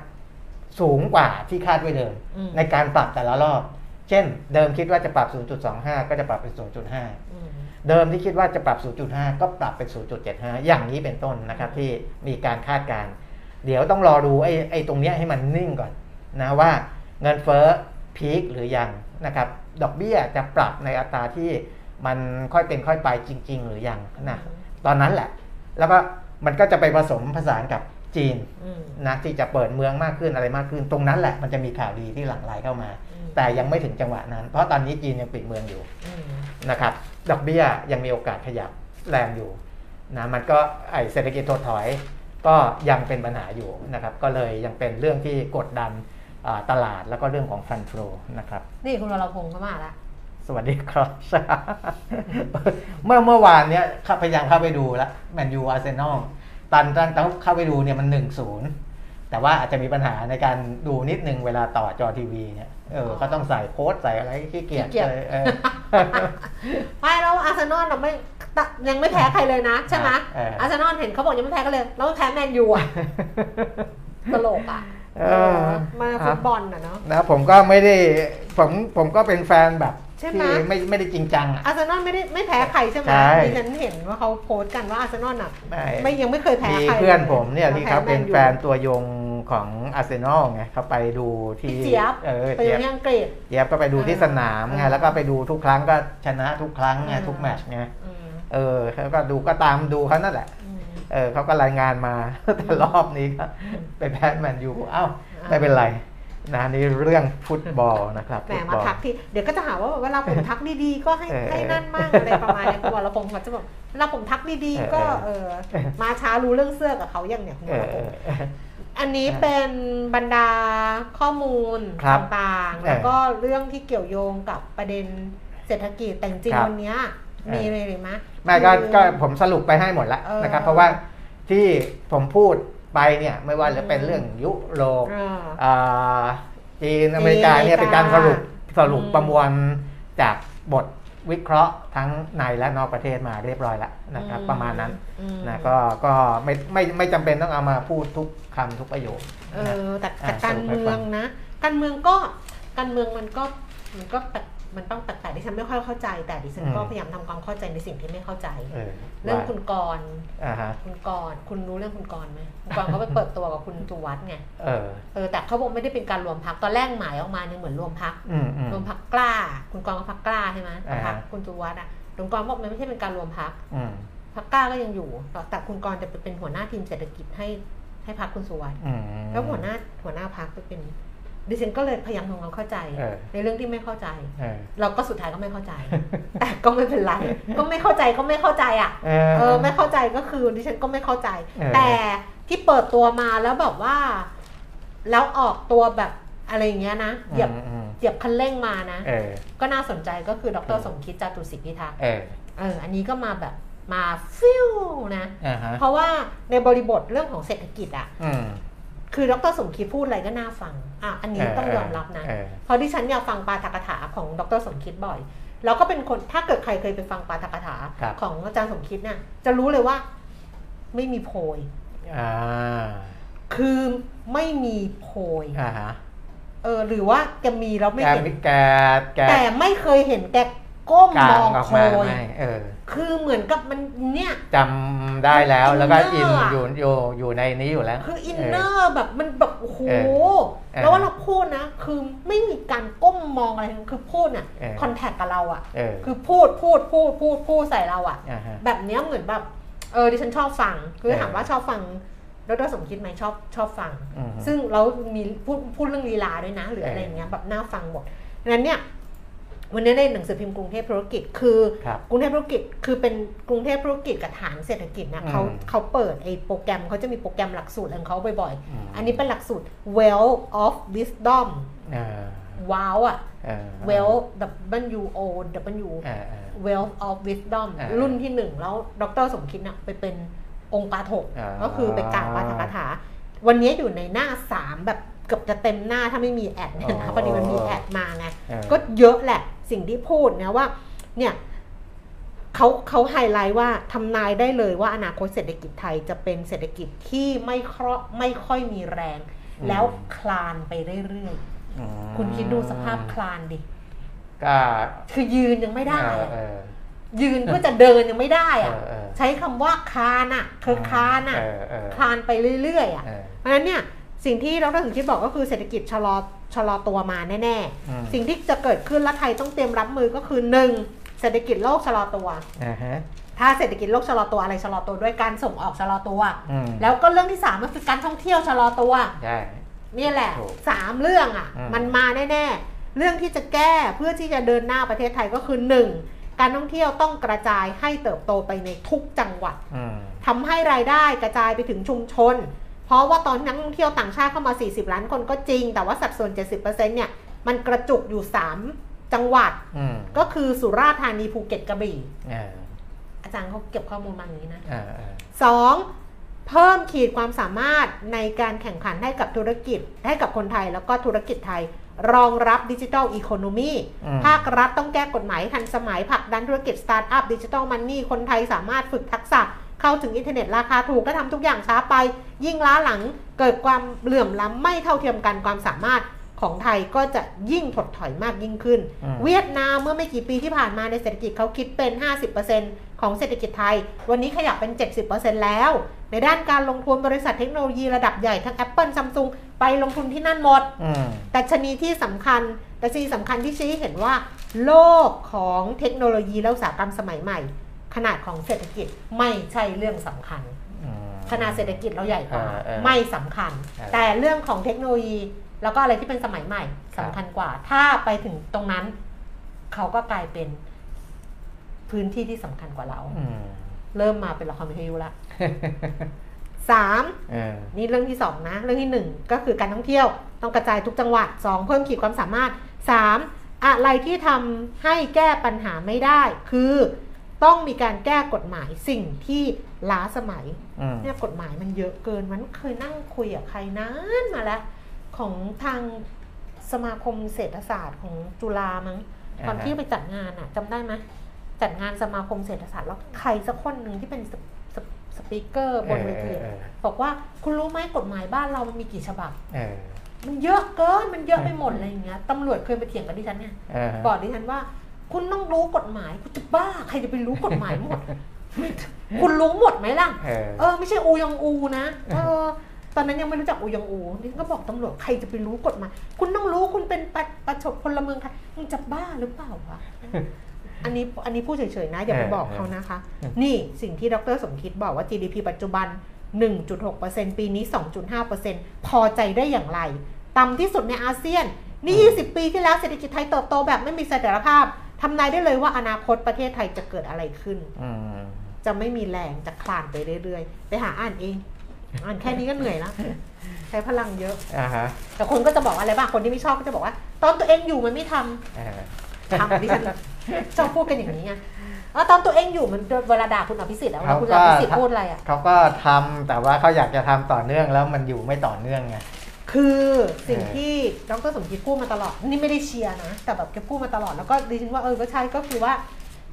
สูงกว่าที่คาดไว้เดิมอืมในการปรับแต่ละรอบ เช่น เดิมคิดว่าจะปรับ 0.25 ก็จะปรับเป็น 0.5อืม เดิมที่คิดว่าจะปรับ 0.5 ก็ปรับเป็น 0.75 อย่างนี้เป็นต้นนะครับที่มีการคาดการณ์เดี๋ยวต้องรอดูไอ้ไอ้ตรงเนี้ยให้มันนิ่งก่อนนะว่าเงินเฟ้อพีคหรือยังนะครับดอกเบี้ยจะปรับในอัตราที่มันค่อยเป็นค่อยไปจริง ๆ หรือยังนะตอนนั้นแหละ แล้วก็มันก็จะไปผสมผสานกับจีนอืมนะที่จะเปิดเมืองมากขึ้นอะไรมากขึ้น ตรงนั้นแหละมันจะมีข่าวดีที่หลั่งไหลเข้ามาอืมแต่ยังไม่ถึงจังหวะนั้น เพราะตอนนี้จีนยังปิดเมืองอยู่อืมนะครับ ดอกเบี้ยยังมีโอกาสขยับแรงอยู่นะมันก็ไอเศรษฐกิจถดถอยก็ยังเป็นปัญหาอยู่นะครับ ก็เลยยังเป็นเรื่องที่กดดันอ่าตลาดแล้วก็เรื่องของฟันฟลูนะครับ นี่คุณวรพงศ์เข้ามาแล้วสวัสดีครับเมื่อเมื่อวานเนี้ยข้าพยายามเข้าไปดูแล้วแมนยูอาร์เซนอลตอนตอนตอนเข้าไปดูเนี่ยมันหนึ่งศูนย์ แต่ว่าอาจจะมีปัญหาในการดูนิดนึงเวลาต่อจอทีวีเนี่ยเออก็ต้องใส่โค้ดใส่อะไรขี้เกียจขี้เกียจเลยเออไม่แล้วอาร์เซนอลน่ะไม่ตะยังไม่แพ้ใครเลยนะ ใช่ไหมเอออาร์เซนอลเห็นเขาบอกยังไม่แพ้กันเลยแล้วแพ้แมนยูอะตลกอะเออมาฟุตบอลอะเนาะนะผมก็ไม่ได้ผมผมก็เป็นแฟนแบบ ใช่ไหมที่ไม่ไม่ได้จริงจังอะ อาร์เซนอลไม่ได้ไม่แพ้ใครใช่ไหมใช่ ดิฉันเห็นว่าเขาโพสต์กันว่าอาร์เซนอลอะไม่ไม่ยังไม่เคยแพ้มีใครเพื่อนลผมเนี่ยที่เขาเป็นพ้แฟนตัวยงของอาร์เซนอลไงเขาไปดูที่พี่เจี๊ยบเออไปเจี๊ยบที่อังกฤษ เจี๊ยบก็ไปดูที่สนามไงเออแล้วก็ไปดูทุกครั้งก็ชนะทุกครั้งไงเออทุกแมตช์ไงอืมเออเขาก็ดูก็ตามดูเขานั่นแหละ อืม เออเขาก็รายงานมา แต่รอบนี้ก็ไปแพ้แมนยูเอ้าอ่าไม่เป็นไร นะนี่เรื่องฟุตบอลนะครับแหมฟุตมาบอลทักที่เดี๋ยวก็จะหาว่าเวลาผมทักดีๆ ก็ให้เออให้นั่นมั่งอะไรประมาณนี้คุณวรพงศ์เขาจะบอกเวลาผมทักดีๆ ก็เอเอออเออมาช้ารู้เรื่องเสื้อกับเขาอย่างเนี่ยคุณเอวอรพเองอศ์เอออันนี้เป็นบรรดาข้อมูลครับต่างๆเออแล้วก็เรื่องที่เกี่ยวโยงกับประเด็นเศรษฐกิจแต่จริงครับๆวันเนี้ยมีอะไรหรือไหมไม่ก็คือก็ผมสรุปไปให้หมดแล้วเออนะครับ เพราะว่าที่ผมพูด ไปเนี่ยไม่ว่าจะเป็นเรื่องยุโรปเอออ่าจีนอเมริกาเนี่ยเป็นการสรุปสรุปอืมประมวลจากบทวิเคราะห์ทั้งในและนอกประเทศมาเรียบร้อยแล้วนะครับ ประมาณนั้นอืมนะก็ก็ไม่ไม่ไม่จำเป็นต้องเอามาพูดทุกคำทุกประโยคเอนะอแต่อะแต่การสรุปให้เมืฟัองงนะ การเมืองก็การเมืองมันก็มันก็แปลก มันต้องแปลกๆดิฉันไม่ค่อยเข้าใจ แต่ดิฉันก็พยายามทำความเข้าใจในสิ่งที่ไม่เข้าใจเออเรื่องว่าคุณกรณ์อ่าฮะคุณกรณ์คุณรู้เรื่องคุณกรณ์ไหมคุณกรณ์เขาไปเปิดตัวกับคุณสุวัสด์ไงเออเออแต่เขาบอกไม่ได้เป็นการรวมพักตอนแรกหมายออกมาเนี่ยเหมือนรวมพักอืมอืมรวมพักกล้า คุณกรณ์ก็พักกล้าใช่ไหมอ่าพักคุณสุวัสด์อะคุณกรณ์บอกมันไม่ใช่เป็นการรวมพักอืมพักกล้าก็ยังอยู่ แต่แต่คุณกรณ์จะไปเป็นหัวหน้าทีมเศรษฐกิจให้ให้พักคุณสุวัสด์อืมแล้วหัวหน้าหัวหน้าพักไปเป็น ดิฉันก็เลยพยายามทำความเข้าใจ เออ ในเรื่องที่ไม่เข้าใจ เออเราก็สุดท้ายก็ไม่เข้าใจ แต่ก็ไม่เป็นไร ก็ไม่เข้าใจก็ไม่เข้าใจอะ เอเออไม่เข้าใจก็คือดิฉันก็ไม่เข้าใจ เออ แต่ที่เปิดตัวมาแล้วแบบว่า แล้วออกตัวแบบอะไรอย่างเงี้ยนะเหยียบอืมอืมเหยียบคันเร่งมานะ เออ ก็น่าสนใจก็คือดรสมคิดจาตุศิพิทักษ์เออเอออันนี้ก็มาแบบมาฟิวนะ อ่าฮะเพราะว่าในบริบทเรื่องของเศรษฐกิจอะอืม คือดรสมคิดพูดอะไรก็น่าฟังอะอันนี้เออต้องยอมรับนะเออเพราะที่ฉันอยากฟังปาฐกถาของดรสมคิดบ่อย แล้วก็เป็นคนถ้าเกิดใครเคยไปฟังปาฐกถาครับของอาจารย์สมคิดเนี่ยจะรู้เลยว่า ไม่มีโพยอ่าคือไม่มีโพยอ่าฮะเออหรือว่าแกมีแล้วไม่แกเห็นแกแกแต่ไม่เคยเห็นแก ก้มกลามองออกโพมายไม่เออคือเหมือนกับมันเนี่ย จำได้แล้วแล้วก็อินอินเนอร์อะอยู่อยู่อยู่ในนี้อยู่แล้ว คืออินเนอร์แบบมันแบบโอ้โหเออเออแล้วว่าเราพูดนะ คือไม่มีการก้มมองอะไรทั้งคือพูดเนี่ยเออคอนแทคกับเราอะเออคือพูดพูดพูดพูดพูดใส่เราอะอ่าฮะแบบเนี้ยเหมือนแบบเออดิฉันชอบฟัง คือเออถามว่าชอบฟังดรสมคิดไหมชอบชอบฟังอืมซึ่งเรามีพูดพูดเรื่องลีลาด้วยนะ หรือเออออะไรอย่างเงี้ยแบบน่าฟังหมดดังนั้นเนี่ย วันนี้ในหนังสือพิมพ์กรุงเทพธุรกิจคือครับกรุงเทพธุรกิจคือเป็นกรุงเทพธุรกิจกับฐานเศรษฐกิจนะอืมเขาเขาเปิดไอ้โปรแกรมเขาจะมีโปรแกรมหลักสูตรของเขาบ่อยอืม ๆ อันนี้เป็นหลักสูตร Well of Wisdom เออว้าวอะเออ Well W O W เออเออ Wealth of Wisdom อ่ารุ่นที่หนึ่งแล้วดรสมคิดน่ะไปเป็นองค์ปาถกอ่า ก็คือไปกล่าวปาฐกถา วันนี้อยู่ในหน้าสามแบบเกือบจะเต็มหน้าถ้าไม่มี ad เนี่ยนะพอดีมันมี ad มาไงเออก็เยอะแหละ สิ่งที่พูดนะว่าเนี่ยเขาเขาไฮไลท์ว่าทำนายได้เลยว่าอนาคตเศรษฐกิจไทยจะเป็นเศรษฐกิจที่ไม่ครไม่ค่อยมีแรง แล้วคลานไปเรื่อยอืมๆคุณคิดดูสภาพคลานดิก็คือยืนยังไม่ได้เอออะเออยืนเพื่อจะเดินยังไม่ได้อะเออเออใช้คำว่าคลานอะคือคลานอะเออเออคลานไปเรื่อยๆอะเออเพราะฉะนั้นเนี่ยสิ่งที่ดรสมคิดบอกก็คือเศรษฐกิจชะลอ ชะลอตัวมาแน่อืมๆสิ่งที่จะเกิดขึ้นและไทยต้องเตรียมรับมือก็คือหนึ่งเศรษฐกิจโลกชะลอตัวอ่าฮะถ้าเศรษฐกิจโลกชะลอตัวอะไรชะลอตัวด้วยการส่งออกชะลอตัวอืมแล้วก็เรื่องที่สามก็คือการท่องเที่ยวชะลอตัวใช่นี่แหละถูกสามเรื่องอะอืมมันมาแน่ๆ เรื่องที่จะแก้เพื่อที่จะเดินหน้าประเทศไทยก็คือหนึ่งการท่องเที่ยวต้องกระจายให้เติบโตไปในทุกจังหวัดอืมทำให้รายได้กระจายไปถึงชุมชน เพราะว่าตอนนักท่องเที่ยวต่างชาติเข้ามา 40 ล้านคนก็จริง แต่ว่าสัดส่วน 70%เนี่ยมันกระจุกอยู่ 3 จังหวัดอืมก็คือสุราษฎร์ธานีภูเก็ตกระบี่เอออาจารย์เขาเก็บข้อมูลมาอย่างนี้นะเออเออสองเพิ่มขีดความสามารถในการแข่งขันให้กับธุรกิจให้กับคนไทยแล้วก็ธุรกิจไทย รองรับ digital economy อืมภาครัฐต้องแก้กฎหมายให้ทันสมัยผลักดันธุรกิจสตาร์ทอัพ digital money คนไทยสามารถฝึกทักษะ เข้าถึงอินเทอร์เน็ตราคาถูกและทำทุกอย่างช้าไป ยิ่งล้าหลังเกิดความเหลื่อมล้ำไม่เท่าเทียมกันความสามารถของไทยก็จะยิ่งถดถอยมากยิ่งขึ้นอืมเวียดนามเมื่อไม่กี่ปีที่ผ่านมาในเศรษฐกิจเขาคิดเป็น 50%ของเศรษฐกิจไทย วันนี้ขยับเป็น 70%แล้ว ในด้านการลงทุนบริษัทเทคโนโลยีระดับใหญ่ทั้ง Apple Samsung ไปลงทุนที่นั่นหมดอืมแต่ชนีที่สำคัญแต่ชนีสำคัญที่ชี้ให้เห็นว่า โลกของเทคโนโลยีและอุตสาหกรรมสมัยใหม่ ขนาดของเศรษฐกิจไม่ใช่เรื่องสำคัญอืมขนาดเศรษฐกิจเราใหญ่กว่าเออเออไม่สำคัญเออแต่เรื่องของเทคโนโลยีแล้วก็อะไรที่เป็นสมัยใหม่สำคัญกว่า ถ้าไปถึงตรงนั้น เขาก็กลายเป็นพื้นที่ที่สำคัญกว่าเราอืมเริ่มมาเป็นละครวิทยุละสามเออนี่เรื่องที่สองนะ เรื่องที่หนึ่งก็คือการท่องเที่ยวต้องกระจายทุกจังหวัดสองเพิ่มขีดความสามารถสามอะไรที่ทำให้แก้ปัญหาไม่ได้ คือ ต้องมีการแก้กฎหมายสิ่งที่ล้าสมัยอืมเนี่ยกฎหมายมันเยอะเกิน มันเคยนั่งคุยกับใครนานมาแล้ว ของทางสมาคมเศรษฐศาสตร์ของจุฬามั้งตอนที่ไปจัดงานอะจำได้ไหมจัดงานสมาคมเศรษฐศาสตร์แล้วใครสักคนหนึ่งที่เป็นสปสปสปีกเกอร์บนเวทีเออบอกว่าคุณรู้ไหมกฎหมายบ้านเรามันมีกี่ฉบับเออมันเยอะเกินมันเยอะไปหมดอะไรอย่างเงี้ยตำรวจเคยไปเถียงกับดิฉันเนี่ยเออบอกดิฉันว่า คุณต้องรู้กฎหมาย คุณจะบ้าใครจะไปรู้กฎหมายหมด คุณรู้หมดไหมล่ะเออเออ ไม่ใช่อูยองอูนะ เออ ตอนนั้นยังไม่รู้จักอูยองอูนี่ก็บอกตำรวจใครจะไปรู้กฎหมาย คุณต้องรู้คุณเป็นประประชดพลเมืองไทยมึงจะบ้าหรือเปล่าวะ อันนี้อันนี้พูดเฉยๆนะ อย่าไปบอกเขานะคะ นี่สิ่งที่ดรสมคิดบอกว่า GDP ปัจจุบัน 1.6%ปีนี้ 2.5%พอใจได้อย่างไร ต่ำที่สุดในอาเซียน นี่ 20 ปีที่แล้วเศรษฐกิจไทยเติบโตแบบไม่มีเสถียรภาพ ทำนายได้เลยว่าอนาคตประเทศไทยจะเกิดอะไรขึ้นอืมจะไม่มีแรงจะคลานไปเรื่อยๆ ไปหาอ่านเอง อ่านแค่นี้ก็เหนื่อยแล้ว ใช้พลังเยอะอ่าฮะแต่คนก็จะบอกอะไรบ้างคนที่ไม่ชอบก็จะบอกว่า ตอนตัวเองอยู่มันไม่ทำเออทำดิฉันชอบพูดกันอย่างนี้ไงอ๋อตอนตัวเองอยู่มันเวลาด่าคุณอภิสิทธิ์อะเวลาคุณอภิสิทธิ์พูดอะไรอะเขาก็ทำแต่ว่าเขาอยากจะทำต่อเนื่องแล้วมันอยู่ไม่ต่อเนื่องไง คือสิ่งเออที่ดรสมคิดพูดมาตลอด นี่ไม่ได้เชียร์นะ แต่แบบแกพูดมาตลอดแล้วก็ดิฉันว่าเออก็ใช่ก็คือว่า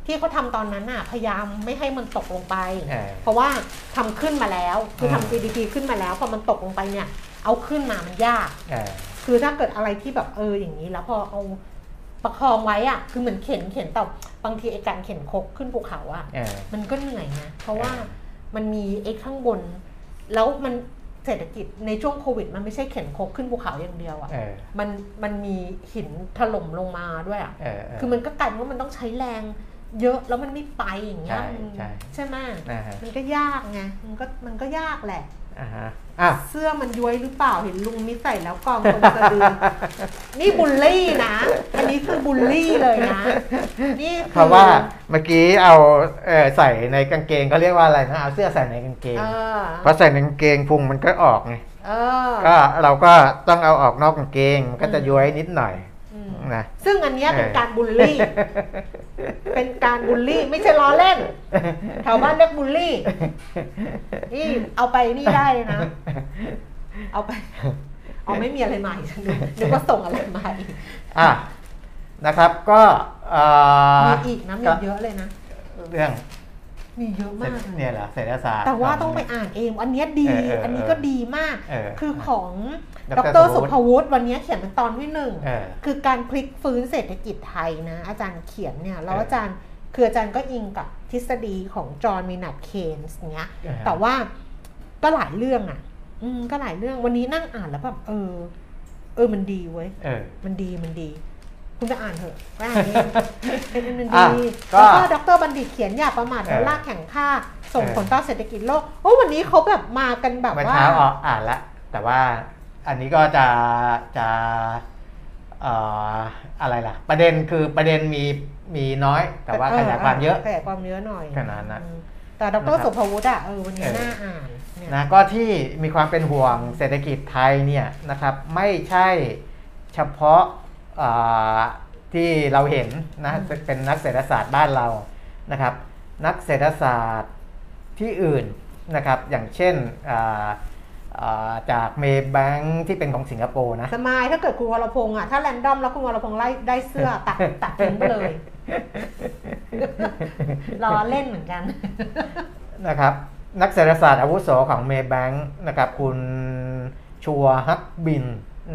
ที่เขาทำตอนนั้นน่ะพยายามไม่ให้มันตกลงไปเออเพราะว่าทำขึ้นมาแล้วคืออืมทำ GDP ขึ้นมาแล้วพอมันตกลงไปเนี่ย เอาขึ้นมามันยากเออคือถ้าเกิดอะไรที่แบบเอออย่างนี้แล้วพอเอาประคองไว้อะคือเหมือนเข็นเข็นแต่บางทีไอ้การเข็นครกขึ้นภูเขาอะเออมันก็เหนื่อยนะเพราะว่าเออมันมีไอ้ข้างบน แล้วมัน เศรษฐกิจในช่วงโควิด มันไม่ใช่เข็นครกขึ้นภูเขาอย่างเดียวอะเออมันมันมีหินถล่มลงมาด้วยอะเออเออคือมันก็กลายเป็นว่ามันต้องใช้แรงเยอะแล้วมันไม่ไปอย่างเงี้ยใช่มันใช่ใช่ไหมนะฮะมันก็ยากไงมันก็มันก็ยากแหละ อ่าฮะอะ เสื้อมันย้วยหรือเปล่าเห็นลุงมิใส่แล้วกองคนสะดือ นี่บูลลี่นะ อันนี้คือบูลลี่เลยนะ นี่คือเพราะว่าเมื่อกี้เอาเออใส่ในกางเกงเขาเรียกว่าอะไรนะเอาเสื้อใส่ในกางเกงเออพอใส่ในกางเกงพุงมันก็ออกไงเออ ก็เราก็ต้องเอาออกนอกกางเกงมันก็จะย้วยนิดหน่อยอืม นะซึ่งอันเนี้ยเป็นเออการบูลลี่ เป็นการบูลลี่ไม่ใช่ล้อเล่นแถวบ้านเรียกบูลลี่นี่เอาไปนี่ได้นะ เอาไปเอาไม่มีอะไรใหม่ฉันนึกนึกว่าส่งอะไรใหม่อะนะครับก็เอ่อมีอีกนะมีเยอะเลยนะเรื่องมีเยอะมากเลยเนี่ยเหรอเศรษฐศาสตร์แต่ว่าขต้องไปอ่านเอง อันเนี้ยดีเออเอออันนี้ก็ดีมากเออคือของ ดดรรสุสุภภวุฒิวันเนี้ยเขียนเป็นตอนที่หนึ่งเออคือการพลิกฟื้นเศรษฐกิจไทยนะ อาจารย์เขียนเนี่ยแล้วเออออาจารย์คืออาจารย์ก็อิงกับทฤษฎีของจอห์นมินัดเคนส์เนี้ยเออแต่ว่าก็หลายเรื่องอะ อืมก็หลายเรื่องวันนี้นั่งอ่านแล้วแบบเออ เออมันดีเว้ยเออมันดีมันดี คุณไปอ่านเถอะไปอ่านเองเป็นมันอะดีก็แล้วก็ดรบัณฑิตเขียนอย่าประมาทเออแล้วลากแข่งค่าส่งเออผลต่อเศรษฐกิจโลกโอ้วันนี้เขาแบบมากันแบบเมื่อว่าเช้าออกอ่านละแต่ว่า อันนี้ก็จะจะเอ่ออะไรล่ะ ประเด็นคือประเด็นมีมีน้อย แต่ว่าขยายความเยอะขยายความเยอะหน่อยขนาดนั้นอืมแต่ดนะครัรบสุภวุฒิอะเออวันนี้เออน่าอ่านเนี่ยนะก็ที่มีความเป็นห่วงเศรษฐกิจไทยเนี่ยนะครับไม่ใช่เฉพาะอ่าที่เราเห็นนะเป็นนักเศรษฐศาสตร์บ้านเรานะครับ นักเศรษฐศาสตร์ที่อื่นนะครับ อย่างเช่นอ่าอ่า จากเมย์แบงที่เป็นของสิงคโปร์นะ สมายถ้าเกิดคุณวรพงษ์อะถ้าแรนดอมแล้วคุณวรพงษ์ไล่ได้เสื้อตัดตัดทิ้งไปเลยรอเล่นเหมือนกันนะครับ นักเศรษฐศาสตร์อาวุโสของเมย์แบงค์นะครับ คุณชัวฮักบิน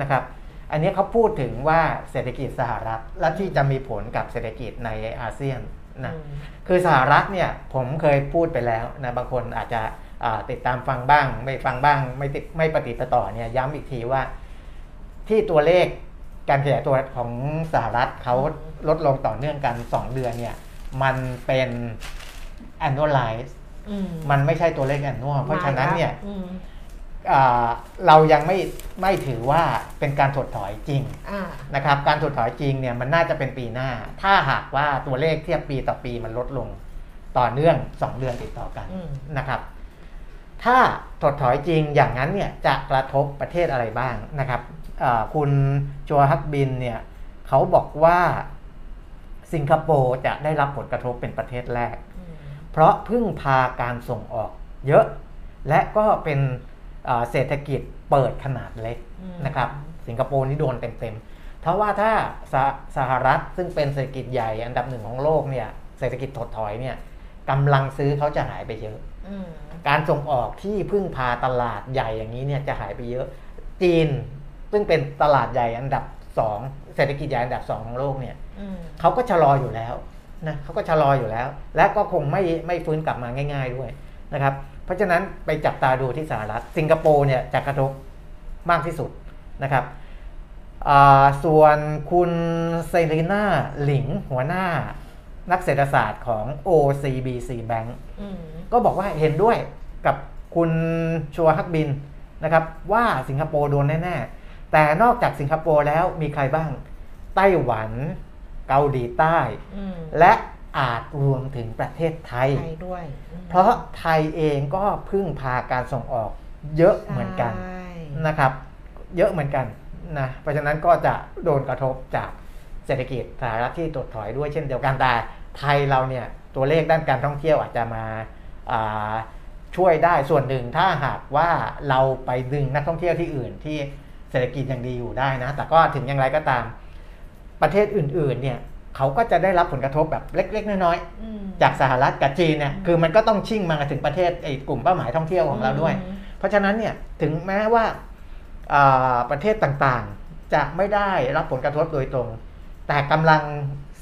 นะครับ อันนี้เขาพูดถึงว่าเศรษฐกิจสหรัฐและที่จะมีผลกับเศรษฐกิจในอาเซียนนะอืมคือสหรัฐเนี่ยผมเคยพูดไปแล้วนะบางคนอาจจะอ่า ติดตามฟังบ้าง ไม่ฟังบ้างไม่ติดไม่ปฏิดประต่อเนี่ยย้ำอีกทีว่า ที่ตัวเลขการขยายตัวของสหรัฐเขาลดลงต่อเนื่องกัน 2 เดือนเนี่ย มันเป็น annualize อืมมันไม่ใช่ตัวเลข annual เพราะฉะนั้นเนี่ยอืมอ่าเรายังไม่ไม่ถือว่าเป็นการถดถอยจริงอ่านะครับ การถดถอยจริงเนี่ยมันน่าจะเป็นปีหน้า ถ้าหากว่าตัวเลขเทียบปีต่อปีมันลดลงต่อเนื่อง 2 เดือนติดต่อกันอืมนะครับ ถ้าถดถอยจริงอย่างนั้นเนี่ยจะกระทบประเทศอะไรบ้างนะครับอ่าคุณจัวฮักบินเนี่ยเขาบอกว่าสิงคโปร์จะได้รับผลกระทบเป็นประเทศแรกอืมเพราะพึ่งพาการส่งออกเยอะ และก็เป็นอ่าเศรษฐกิจเปิดขนาดเล็กอืมนะครับ สิงคโปร์นี่โดนเต็มๆเพราะว่าถ้าสหสหรัฐซึ่งเป็นเศรษฐกิจใหญ่อันดับหนึ่งของโลกเนี่ยเศรษฐกิจถดถอยเนี่ยกำลังซื้อเขาจะหายไปเยอะอืม การส่งออกที่พึ่งพาตลาดใหญ่อย่างนี้เนี่ยจะหายไปเยอะ จีน ซึ่งเป็นตลาดใหญ่อันดับสองเศรษฐกิจใหญ่อันดับสองของโลกเนี่ยอืมเขาก็ชะลออยู่แล้วนะเขาก็ชะลออยู่แล้ว และก็คงไม่ไม่ฟื้นกลับมาง่าย ๆด้วยนะครับ เพราะฉะนั้นไปจับตาดูที่สหรัฐ สิงคโปร์เนี่ยจะกระทบมากที่สุดนะครับอ่าส่วนคุณเซรีนาหลิงหัวหน้า นักเศรษฐศาสตร์ของ OCBC Bank อืมก็บอกว่าเห็นด้วยกับคุณชัวฮักบินนะครับว่าสิงคโปร์โดนแน่ ๆ แต่นอกจากสิงคโปร์แล้วมีใครบ้าง ไต้หวัน เกาหลีใต้อืมและอาจรวมถึงประเทศไทยไทยด้วยอืมเพราะไทยเองก็พึ่งพาการส่งออกเยอะเหมือนกันใช่นะครับ เยอะเหมือนกันนะเพราะฉะนั้นก็จะโดนกระทบจากเศรษฐกิจสหรัฐที่ถดถอยด้วยเช่นเดียวกันแต่ ไทยเราเนี่ยตัวเลขด้านการท่องเที่ยวอาจจะมาอ่าช่วยได้ส่วนหนึ่งถ้าหากว่าเราไปดึงนักท่องเที่ยวที่อื่นที่เศรษฐกิจยังดีอยู่ได้นะ แต่ก็ถึงอย่างไรก็ตาม ประเทศอื่นๆเนี่ยเขาก็จะได้รับผลกระทบแบบเล็ก ๆ น้อยๆอืมจากสหรัฐกับจีนเนี่ยอืมคือมันก็ต้องชิ่งมาถึงประเทศไอ้กลุ่มเป้าหมายท่องเที่ยวของเราด้วยอืมเพราะฉะนั้นเนี่ยถึงแม้ว่าอ่าประเทศต่างๆ จะไม่ได้รับผลกระทบโดยตรง แต่กำลัง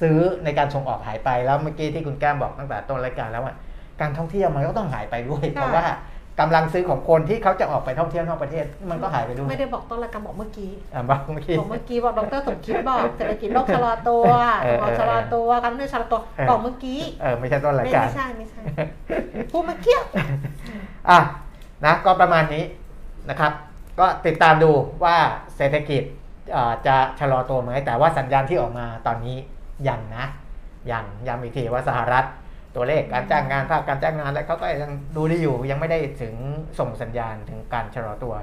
ซื้อในการส่งออกหายไปแล้วเมื่อกี้ที่คุณแก้มบอกตั้งแต่ต้นรายการแล้วว่าการท่องเที่ยวมันก็ต้องหายไปด้วยเพราะว่ากำลังซื้อของคนที่เขาจะออกไปท่องเที่ยวนอกประเทศมันก็หายไปด้วยไม่ได้บอกต้นรายการบอกเมื่อกี้อ่าบอกเมื่อกี้บอกเมื่อกี้บอกดรสมคิดบอกเศรษฐกิจโลกชะลอตัวเออเออบอกชะลอตัวการท่องเที่ยวชะลอตัวเออบอกเมื่อกี้เออไม่ใช่ต้นรายไม่การไม่ใช่ไม่ใช่พูดเมื่อกี้อะนะก็ประมาณนี้นะครับ ก็ติดตามดูว่าเศรษฐกิจเอ่อจะชะลอตัวไหมแต่ว่าสัญญาณที่ออกมาตอนนี้ ยังนะยังย้ำอีกทีว่าสหรัฐตัวเลขการจ้างงานภาคการจ้างงานแล้วเขาก็ยังดูได้อยู่ยังไม่ได้ถึงส่งสัญญาณถึงการชะลอตัว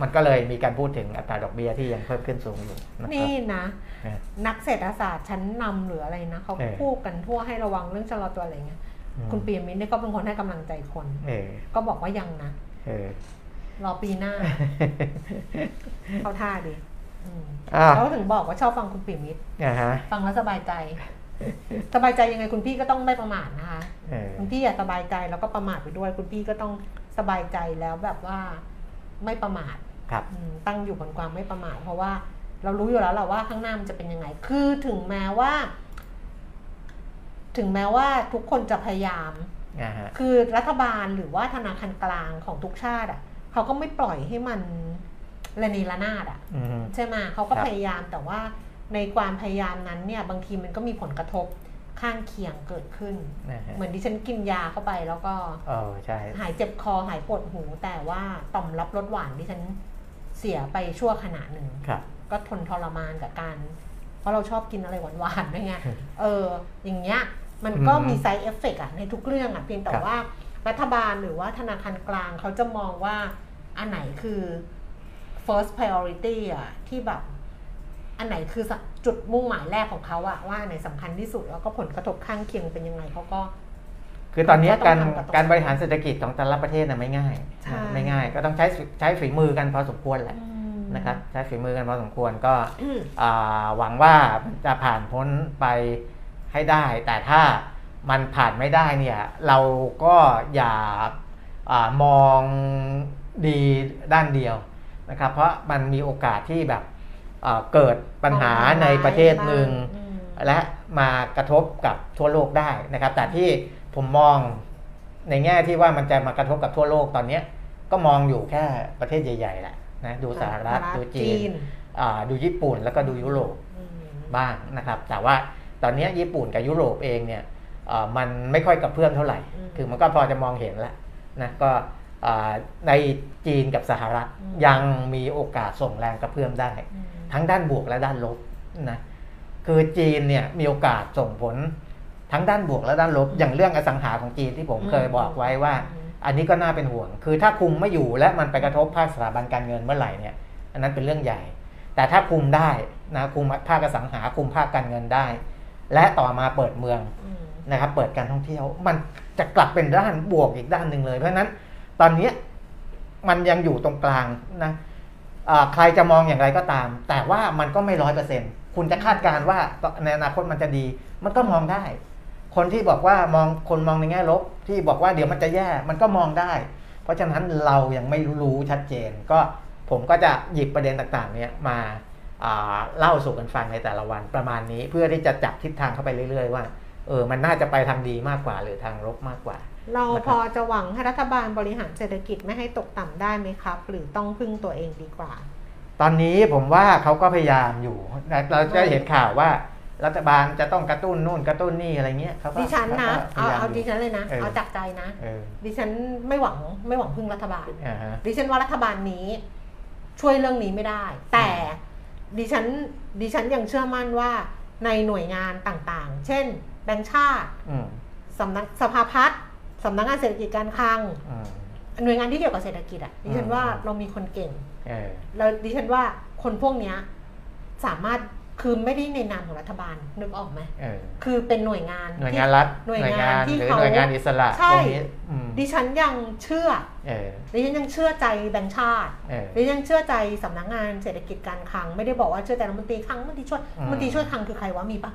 มันก็เลยมีการพูดถึงอัตราดอกเบี้ยที่ยังเพิ่มขึ้นสูงอยู่นะครับนี่นะเออนักเศรษฐศาสตร์ชั้นนำหรืออะไรนะเขาเออพูดกันทั่วให้ระวังเรื่องชะลอตัวอะไรเงี้ยอืมคุณปียมิตรเนี่ยก็เป็นคนให้กำลังใจคนเออก็บอกว่ายังนะเออรอปีหน้า เข้าท่าดิ อืมอ่าเขาถึงบอกว่าชอบฟังคุณปียมิตรอ่าฮะฟังแล้วสบายใจ สบายใจยังไงคุณพี่ก็ต้องไม่ประมาทนะคะเออคุณพี่อย่าสบายใจแล้วก็ประมาทไปด้วย คุณพี่ก็ต้องสบายใจแล้วแบบว่าไม่ประมาทครับอืมตั้งอยู่บนความไม่ประมาทเพราะว่าเรารู้อยู่แล้วแหละว่าข้างหน้ามันจะเป็นยังไง คือถึงแม้ว่า ถึงแม้ว่าทุกคนจะพยายามอ่าฮะคือรัฐบาลหรือว่าธนาคารกลางของทุกชาติอะเขาก็ไม่ปล่อยให้มัน ระเนระนาดอะอืมใช่ไหมเขาก็ครับพยายามแต่ว่าในความพยายามนั้นเนี่ยบางทีมันก็มีผลกระทบข้างเคียงเกิดขึ้นนะฮะเหมือนดิฉันกินยาเข้าไปแล้วก็เออใช่หายเจ็บคอหายปวดหู แต่ว่าต่อมรับรสหวานดิฉันเสียไปชั่วขณะหนึ่งครับก็ทนทรมานกับการ เพราะเราชอบกินอะไรหวานๆด้วยไงอืมเออ อย่างเงี้ยมันก็อืมมีไซ d ์เอฟเฟกอะในทุกเรื่องอะเพียงแต่ครับว่ารัฐบาลหรือว่าธนาคารกลางเขาจะมองว่าอันไหนคือ first priority อะที่แบบอันไหนคือจุดมุ่งหมายแรกของเขาอะว่าอันไหนสำคัญที่สุดแล้วก็ผลกระทบข้างเคียงเป็นยังไงเขาก็ คือตอนนี้ก็ต้กาองรทำกับตัวการบริหารเศรษฐกิจของแต่ละประเทศน่ะไม่ง่ายใช่ไม่ง่าย ก็ต้องใช้ฝีใช้ฝีมือกันพอสมควรแหละนะครับใช้ฝีมือกันพอสมควรก็อืมอ่าหวังว่ามันจะผ่านพ้นไปให้ได้ แต่ถ้ามันผ่านไม่ได้เนี่ย เราก็อย่าอามองดีด้านเดียว นะครับเพราะมันมีโอกาสที่แบบเอ่อเกิดปัญหาในประเทศหนึ่งอืมและมากระทบกับทั่วโลกได้นะครับ แต่ที่ผมมองในแง่ที่ว่ามันจะมากระทบกับทั่วโลกตอนเนี้ยก็มองอยู่แค่ประเทศใหญ่ๆแหละนะดูสหรัฐดูจีนอ่าดูญี่ปุ่นแล้วก็ดูยุโรปอืมบ้างนะครับ แต่ว่าตอนเนี้ยญี่ปุ่นกับยุโรปเองเนี่ยเอ่อมันไม่ค่อยกับเพื่อมเท่าไหร่อืมคือมันก็พอจะมองเห็นแล้วนะก็อ่า ในจีนกับสหรัฐอืมยังมีโอกาสส่งแรงกระเพื่อมได้อืมทั้งด้านบวกและด้านลบนะคือจีนเนี่ยมีโอกาสส่งผลทั้งด้านบวกและด้านลบ อย่างเรื่องอสังหาของจีนที่ผมเคยบอกไว้ว่า อันนี้ก็น่าเป็นห่วง คือถ้าคุมไม่อยู่และมันไปกระทบภาคสถาบันการเงินเมื่อไหร่เนี่ย อันนั้นเป็นเรื่องใหญ่ แต่ถ้าคุมได้นะคุมภาคอสังหาคุมภาคการเงินได้ และต่อมาเปิดเมืองอืมนะครับ เปิดการท่องเที่ยว มันจะกลับเป็นด้านบวกอีกด้านหนึ่งเลยเพราะฉะนั้น ตอนนี้มันยังอยู่ตรงกลางนะใครจะมองอย่างไรก็ตาม แต่ว่ามันก็ไม่ร้อยเปอร์เซ็นคุณจะคาดการณ์ว่าในอนาคตมันจะดี มันก็มองได้ คนที่บอกว่ามองคนมองในแง่ลบ ที่บอกว่าเดี๋ยวมันจะแย่มันก็มองได้ เพราะฉะนั้นเรายังไม่รู้ชัดเจน ก็ผมก็จะหยิบประเด็นต่างๆ เนี่ยมาอ่าเล่าสู่กันฟังในแต่ละวันประมาณนี้ เพื่อที่จะจับทิศทางเข้าไปเรื่อยๆ ว่าเออมันน่าจะไปทางดีมากกว่าหรือทางลบมากกว่า เรานะครับพอจะหวังให้รัฐบาลบริหารเศรษฐกิจไม่ให้ตกต่ำได้ไหมครับ หรือต้องพึ่งตัวเองดีกว่า ตอนนี้ผมว่าเขาก็พยายามอยู่นะเราจะเห็นข่าวว่ารัฐบาลจะต้องกระตุ้นนู่นกระตุ้นนี่อะไรเงี้ยเขาก็ดิฉันนะขก็พเอายยมเอายู่ดิฉันเลยนะ เออเอาจากใจนะเออดิฉันไม่หวังไม่หวังพึ่งรัฐบาลอ่าฮะดิฉันว่ารัฐบาลนี้ ช่วยเรื่องนี้ไม่ได้ แต่ดิฉันดิฉันยังเชื่อมั่นว่าในหน่วยงานต่างๆ เช่น แบงก์ชาติอืมสำนักสภาพัฒน์ สำนักงานเศรษฐกิจการคลังอืมหน่วยงานที่เกี่ยวกับเศรษฐกิจอะดิฉันอืมว่าเรามีคนเก่งเออแล้วดิฉันว่าคนพวกเนี้ยสามารถคือไม่ได้ในนามของรัฐบาลนึกออกไหมเออคือเป็นหน่วยงานหน่วยที่งานรัฐหน่วยงานที่หรือเขาหน่วยงานอิสระใช่พวกนี้อืมดิฉันยังเชื่อเออดิฉันยังเชื่อใจแบงค์ชาติเออดิฉันยังเชื่อใจสำนักงานเศรษฐกิจการคลัง ไม่ได้บอกว่าเชื่อใจรัฐมนตรีคลังรัฐมนตรีช่วยอืมรัฐมนตรีช่วยคลังคือใครวะมีปะ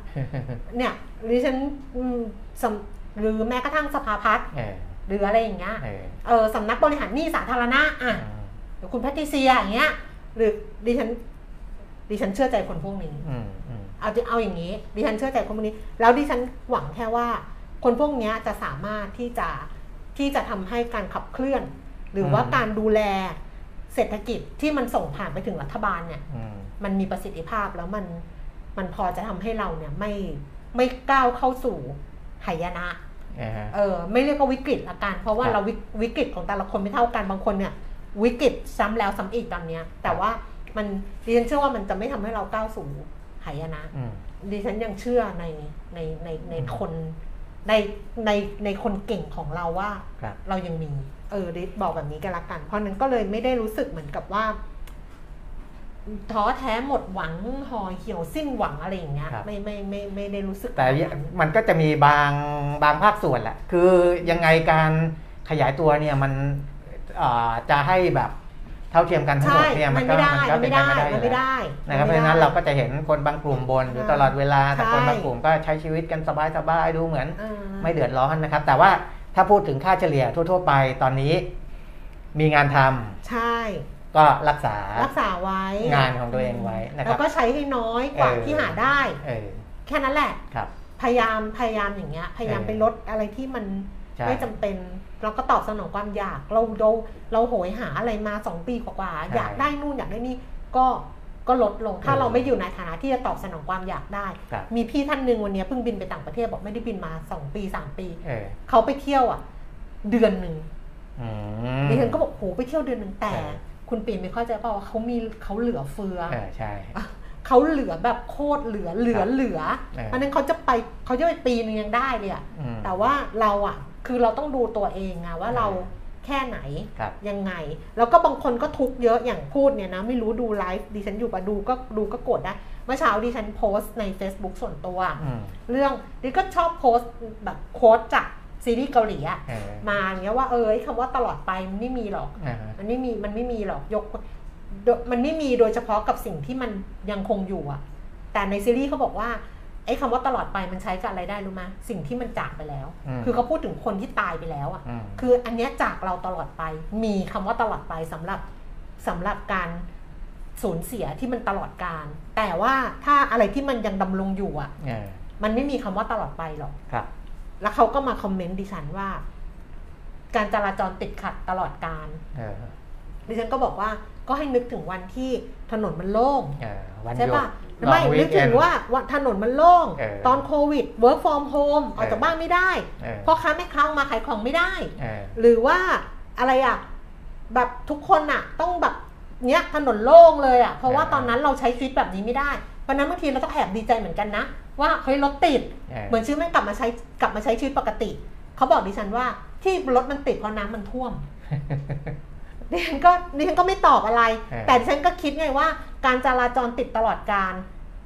เนี่ยดิฉันอืมสำ หรือแม้กระทั่งสภาพัฒน์เออหรืออะไรอย่างเงี้ยเออเออสำนักบริหารหนี้สาธารณะอะอืมหรือคุณแพทริเซียอย่างเงี้ย หรือดิฉันดิฉันเชื่อใจคนพวกนี้อืมอืมเอาเอาอย่างนี้ ดิฉันเชื่อใจคนพวกนี้ แล้วดิฉันหวังแค่ว่า คนพวกเนี้ยจะสามารถที่จะที่จะทำให้การขับเคลื่อน หรือว่าการดูแลเศรษฐกิจที่มันส่งผ่านไปถึงรัฐบาลเนี่ยอืมมันมีประสิทธิภาพแล้วมันมันพอจะทำให้เราเนี่ยไม่ไม่ก้าวเข้าสู่หายนะ เออเออไม่เรียกว่าวิกฤตละกัน เพราะว่าครับเราวิวิกฤตของแต่ละคนไม่เท่ากันบางคนเนี่ยวิกฤตซ้ำแล้วซ้ำอีกตอนเนี้ย แต่ว่ามันดิฉันเชื่อว่ามันจะไม่ทำให้เราก้าวสู่หายนะอืมดิฉันยังเชื่อในในในในอืมคนในในในคนเก่งของเราว่าครับเรายังมี เออดิบอกแบบนี้กันละกัน เพราะนั้นก็เลยไม่ได้รู้สึกเหมือนกับว่า ท้อแท้หมดหวังห่อเหี่ยวสิ้นหวังอะไรอย่างเงี้ยครับไม่ไม่ไม่ไม่ได้รู้สึก แต่บบนั้นมันก็จะมีบางบางภาคส่วนแหละคือยังไงการขยายตัวเนี่ยมันอ่าจะให้แบบเท่าเทียมกันทั้งหมใช่ดเนี่ยมัมันนไม่ก็ได้มันก็มันเป็นไม่ไปได้ไม่ได้มันไม่ได้นะครับเพราะฉะนั้นเราก็จะเห็นคนบางกลุ่มบนอยู่ตลอดเวลาแต่ใช่คนบางกลุ่มก็ใช้ชีวิตกันสบายๆดูเหมือนเออไม่เดือดร้อนนะครับ แต่ว่าถ้าพูดถึงค่าเฉลี่ยทั่ว ๆ ไปตอนนี้ มีงานทำใช่ ก็รักษารักษาไว้ งานของตัวเองไว้นะครับแล้วก็ใช้ให้น้อยกว่าเออที่หาได้เออแค่นั้นแหละครับ พยายามพยายามอย่างเงี้ย พยายามเออไปลดอะไรที่มันใช่ไม่จำเป็นเราก็ตอบสนองความอยากเราเราเราโหยหาอะไรมาสองปีกว่าๆอยากได้นู่นอยากได้นี่ก็ก็ลดลงถ้าเออเราไม่อยู่ในฐานะที่จะตอบสนองความอยากได้ครับมีพี่ท่านหนึ่งวันเนี้ยเพิ่งบินไปต่างประเทศบอกไม่ได้บินมาสองปีสามปีเออเขาไปเที่ยวอะ เดือนหนึ่งอืมดิฉันก็บอกโหไปเที่ยวเดือนหนึ่งแต่เออ คุณปีไม่เข้าใจเปล่าว่าเขามีเขาเหลือเฟือเออใช่ เขาเหลือแบบโคตรเหลือเหลือครับเหลือเออเพราะฉะนั้นเขาจะไปเขาจะไปปีนึงยังได้เลยอะอืมแต่ว่าเราอะคือเราต้องดูตัวเองอะว่าเออเราแค่ไหนครับยังไง แล้วก็บางคนก็ทุกข์เยอะอย่างพูดเนี่ยนะ ไม่รู้ดูไลฟ์ดิฉันอยู่ปะดูก็ดูก็กดได้เมื่อเช้าดิฉันโพสต์ใน Facebook ส่วนตัวอืมเรื่องดิก็ชอบโพสต์แบบโค้ดจาก ซีรีส์เกาหลีอะเออมาอย่างเงี้ยว่าเออไอ้คำว่าตลอดไปมันไม่มีหรอกเออมันไม่มีมันไม่มีหรอกยกโดมันไม่มีโดยเฉพาะกับสิ่งที่มันยังคงอยู่อะแต่ในซีรีส์เขาบอกว่าไอ้คำว่าตลอดไปมันใช้กับอะไรได้รู้ไหมสิ่งที่มันจากไปแล้วอืมคือเขาพูดถึงคนที่ตายไปแล้วอะอืมคืออันเนี้ยจากเราตลอดไป มีคำว่าตลอดไปสำหรับสำหรับการสูญเสียที่มันตลอดการ แต่ว่าถ้าอะไรที่มันยังดำรงอยู่อะเออมันไม่มีคำว่าตลอดไปหรอกครับ แล้วเขาก็มาคอมเมนต์ดิฉันว่า การจราจรติดขัดตลอดการเออดิฉันก็บอกว่าก็ให้นึกถึงวันที่ถนนมันโล่งเออวันหใช่ยุดปะลองไม่นึกถึง weekend ว่าวันถนนมันโล่งเออตอนโควิด work from home ออกจากเออบ้านไม่ได้เออพ่อค้าแม่ค้าออกมาขายของไม่ได้เออหรือว่าอะไรอะ แบบทุกคนอะ ต้องแบบเนี้ยถนนโล่งเลยอะ เพราะว่าเออตอนนั้นเราใช้ชีวิตแบบนี้ไม่ได้ เพราะฉะนั้นบางทีเราต้องแอบดีใจเหมือนกันนะ ว่าเฮ้ยรถติดเออเหมือนชีวิตมันกลับมาใช้กลับมาใช้ชีวิตปกติ เขาบอกดิฉันว่าที่รถมันติดเพราะน้ำมันท่วมดิฉันก็ดิฉันก็ไม่ตอบอะไรเออแต่ดิฉันก็คิดไงว่า การจราจรติดตลอดการ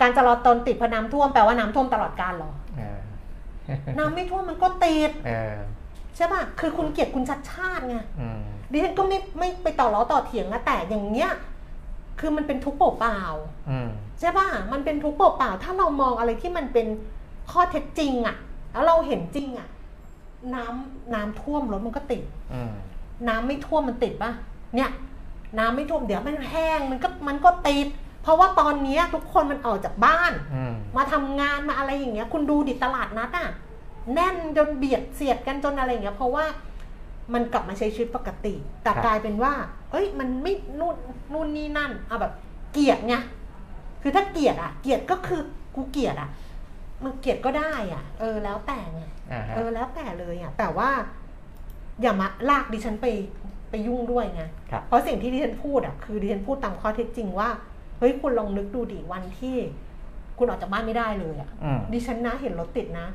การจราจรติดเพราะน้ำท่วมแปลว่าน้ำท่วมตลอดการเหรอเออน้ำไม่ท่วมมันก็ติดเออใช่ป่ะคือคุณเกลียดคุณชัดชาติไงอืมดิฉันก็ไม่ไม่ไปต่อล้อต่อเถียงนะแต่อย่างเงี้ย คือมันเป็นทุกข์เปล่าอืมๆใช่ป่ะมันเป็นทุกข์เปล่าๆถ้าเรามองอะไรที่มันเป็นข้อเท็จจริงอะแล้วเราเห็นจริงอะน้ำน้ำท่วมรถมันก็ติดอืมน้ำไม่ท่วมมันติดปะเนี่ย น้ำไม่ท่วมเดี๋ยวมันแห้งมันก็มันก็ติดเพราะว่าตอนเนี้ยทุกคนมันออกจากบ้านอืมมาทำงานมาอะไรอย่างเงี้ย คุณดูดิตลาดนัดอะแน่นจนเบียดเสียดกันจนอะไรอย่างเงี้ย เพราะว่ามันกลับมาใช้ชีวิตปกติ แต่กลายเป็นว่า เอ้ยมันไม่นู่นนู่นนี่นั่นเอาแบบเกลียดไงคือถ้าเกลียดอะเกลียดก็คือกูเกลียดอะมันเกลียดก็ได้อะเออแล้วแต่ไงอ่าฮะเออแล้วแต่เลยอะแต่ว่า อย่ามาลากดิฉันไปไปยุ่งด้วยไงครับเพราะสิ่งที่ดิฉันพูดอะคือดิฉันพูดตามข้อเท็จจริงว่าเฮ้ยคุณลองนึกดูดิวันที่ คุณออกจากบ้านไม่ได้เลยอะอืมดิฉันนะเห็นรถติดนะ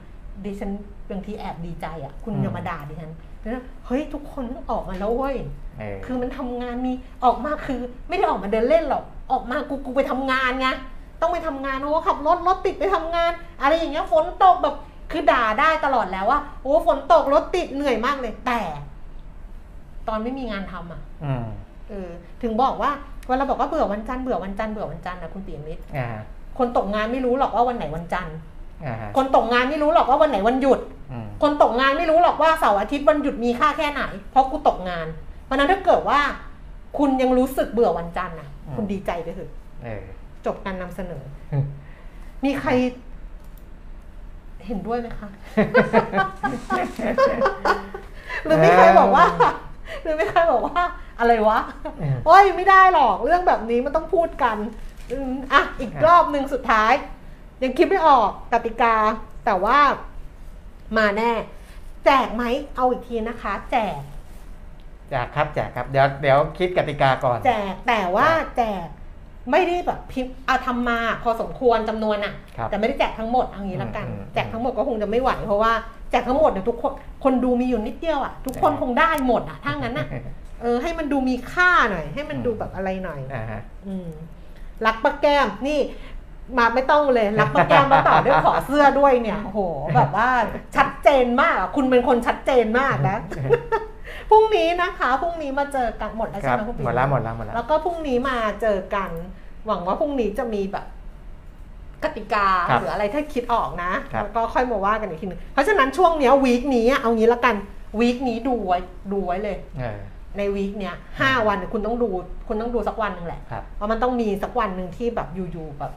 ดิฉันบางทีแอบดีใจอะ คุณอืมอย่ามาด่าดิฉัน แล้วเฮ้ยทุกคนต้องออกมาแล้วเว้ยเออคือมันทำงานมีออกมาคือ ไม่ได้ออกมาเดินเล่นหรอกออกมากูกูไปทำงานไงต้องไปทำงานโอ้ขับรถรถติดไปทำงาน อะไรอย่างเงี้ยฝนตกแบบคือด่าได้ตลอดแล้วว่าโอ้ฝนตกรถติดเหนื่อยมากเลยแต่ ตอนไม่มีงานทำอะอืมเออ ถึงบอกว่าเวลาบอกว่าเบื่อวันจันทร์เบื่อวันจันทร์เบื่อวันจันทร์นะคุณปียมิตรอ่าคนตกงานไม่รู้หรอกว่าวันไหนวันจันทร์อ่าฮะคนตกงานไม่รู้หรอกว่าวันไหนวันหยุดอืม คนตกงานไม่รู้หรอกว่าเสาร์อาทิตย์วันหยุดมีค่าแค่ไหน เพราะกูตกงาน เพราะฉะนั้นถ้าเกิดว่า คุณยังรู้สึกเบื่อวันจันทร์นะคุณดีใจไปเถอะเออจบการนำเสนออืมมีใครเห็นด้วยไหมคะ หรือมีใครบอกว่า หรือมีใครบอกว่า อะไรวะอืมโอ้ยไม่ได้หรอกเรื่องแบบนี้มันต้องพูดกันอืมอะอีกรอบหนึ่งสุดท้าย ยังคิดไม่ออกกติกา แต่ว่า มาแน่ แจกไหมเอาอีกทีนะคะ แจก แจกครับแจกครับ เดี๋ยวเดี๋ยวคิดกติกาก่อน แจกแต่ว่าแจกไม่ได้แบบพิมพ์เอาทำมาพอสมควรจำนวนอะครับแต่ไม่ได้แจกทั้งหมดเอางี้ละกันอืมอืมแจกทั้งหมดก็คงจะไม่ไหวเพราะว่าแจกทั้งหมดเดี๋ยวทุกคนคนดูมีอยู่นิดเดียวอะทุกคนอ่าคงได้หมดอะถ้างั้นอะเออให้มันดูมีค่าหน่อย ให้มันอืมดูแบบอะไรหน่อยอ่าฮะอืมรักป้าแก้มนี่ มาไม่ต้องเลยรักป้าแก้มมาต่อด้วยขอเสื้อด้วยเนี่ยโอ้โหแบบว่าชัดเจนมากอะคุณเป็นคนชัดเจนมากนะพรุ่งนี้นะคะพรุ่งนี้มาเจอกันหมดแล้วคใช่รับไหมคุณปิ๊หมดแล้วหมดแล้วหมดแล้วแล้วก็พรุ่งนี้มาเจอกัน หวังว่าพรุ่งนี้จะมีแบบกติกาครับหรืออะไรถ้าคิดออกนะครับแล้วก็ค่อยมาว่ากันอีกทีนึงเพราะฉะนั้นช่วงเนี้ยวีคนี้อะเอางี้ละกันวีคนี้ดูไว้ดูไว้เลยเออในวีคเนี้ยห้าวันคุณต้องดูคุณต้องดูสักวันหนึ่งแหละครับเพราะมันต้องมีสักวันหนึ่งที่แบบอยู่ๆแบบ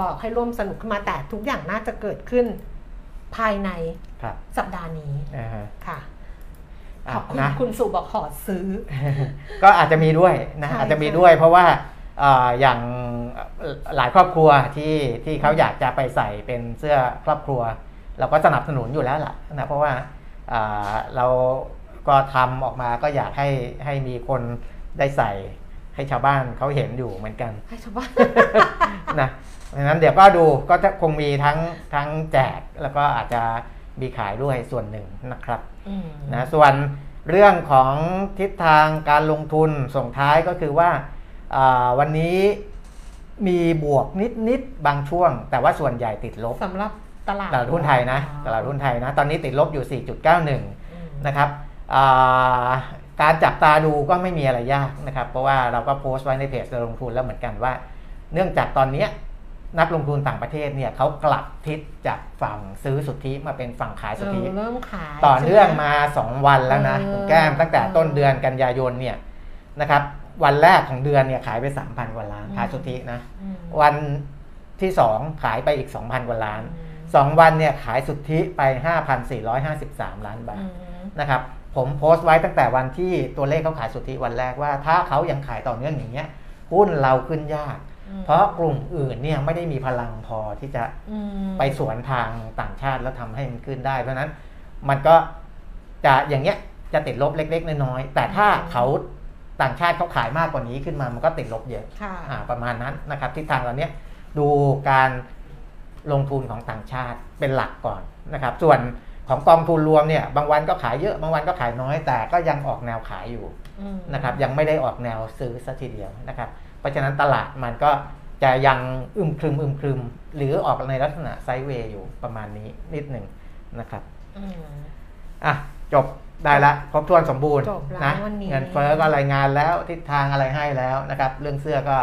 บอกให้ร่วมสนุกขึ้นมาแต่ทุกอย่างน่าจะเกิดขึ้นภายในครับสัปดาห์นี้อ่าฮะค่ะอะขอบคุณนะคุณสุบอกขอซื้อ ก็อาจจะมีด้วยนะใช่อาจจะมีใช่ด้วย เพราะว่าเอ่ออย่างเอ่อหลายครอบครัวที่ที่เขาอยากจะไปใส่เป็นเสื้อครอบครัว เราก็สนับสนุนอยู่แล้วล่ะนะเพราะว่าอ่าเราก็ทำออกมาก็อยากให้ให้มีคนได้ใส่ ให้ชาวบ้านเขาเห็นอยู่เหมือนกันให้ชาวบ้านนะดังนั้นเดี๋ยวก็ดูก็จะคงมีทั้งทั้งแจกแล้วก็อาจจะมีขายด้วยส่วนหนึ่งนะครับอืมนะส่วนเรื่องของทิศทางการลงทุนส่งท้ายก็คือว่าอ่าวันนี้มีบวกนิดนิดๆบางช่วง แต่ว่าส่วนใหญ่ติดลบสำหรับตลาดตลาดหุ้นไทยนะตลาดหุ้นไทยนะ ตอนนี้ติดลบอยู่ 4.91อืมนะครับอ่า การจับตาดูก็ไม่มีอะไรยากนะครับ เพราะว่าเราก็โพสต์ไว้ในเพจลงทุนแล้วเหมือนกันว่า เนื่องจากตอนเนี้ยนักลงทุนต่างประเทศเนี่ยเขากลับทิศจากฝั่งซื้อสุทธิมาเป็นฝั่งขายสุทธิเออเริ่มขายต่อเนื่องใช่ไหมา 2 วันแล้วนะเออคุณแก้มตั้งแต่ต้นเดือนกันยายนเนี่ยนะครับ วันแรกของเดือนเนี่ยขายไป 3,000 กว่าล้านขายสุทธินะอืมวันที่ 2 ขายไปอีก 2,000 กว่าล้านอืม2วันเนี่ยขายสุทธิไป 5,453 ล้านบาทอืมนะครับ ผมโพสต์ไว้ตั้งแต่วันที่ตัวเลขเขาขายสุทธิวันแรกว่า ถ้าเขายังขายต่อเนื่องอย่างเงี้ยหุ้นเราขึ้นยากอืมเพราะกลุ่มอื่นเนี่ยไม่ได้มีพลังพอที่จะอืมไปสวนทางต่างชาติแล้วทำให้มันขึ้นได้ เพราะฉะนั้นมันก็จะอย่างเงี้ยจะติดลบเล็ก ๆ น้อยๆแต่ถ้าเขาต่างชาติเขาขายมากกว่านี้ขึ้นมามันก็ติดลบเยอะค่ะอ่าประมาณนั้นนะครับทิศทางเราเนี้ยดูการลงทุนของต่างชาติเป็นหลักก่อนนะครับ ส่วน ของกองทุนรวมเนี่ยบางวันก็ขายเยอะบางวันก็ขายน้อยแต่ก็ยังออกแนวขายอยู่อืมนะครับยังไม่ได้ออกแนวซื้อสัทีเดียวนะครับ เพราะฉะนั้นตลาดมันก็จะยังอึมครึมอึมครึม หรือออกในลักษณะไซด์เวย์อยู่ประมาณนี้นิดหนึ่งนะครับอืมอะจบได้ละครบถ้วนสมบูรณ์จบแล้วนะวันนี้เงินเฟ้อก็รายงานแล้วทิศทางอะไรให้แล้วนะครับ เรื่องเสื้อก็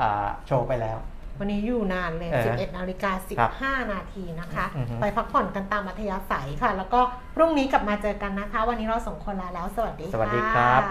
อ่าโชว์ไปแล้ว วันนี้อยู่นานเลยเออ11นาฬิกาครับ15 นาทีนะคะอือฮึไปพักผ่อนกันตามอัธยาศัยค่ะ แล้วก็พรุ่งนี้กลับมาเจอกันนะคะ วันนี้เราสองคนลาแล้ว สวัสดีค่ะ สวัสดีครับ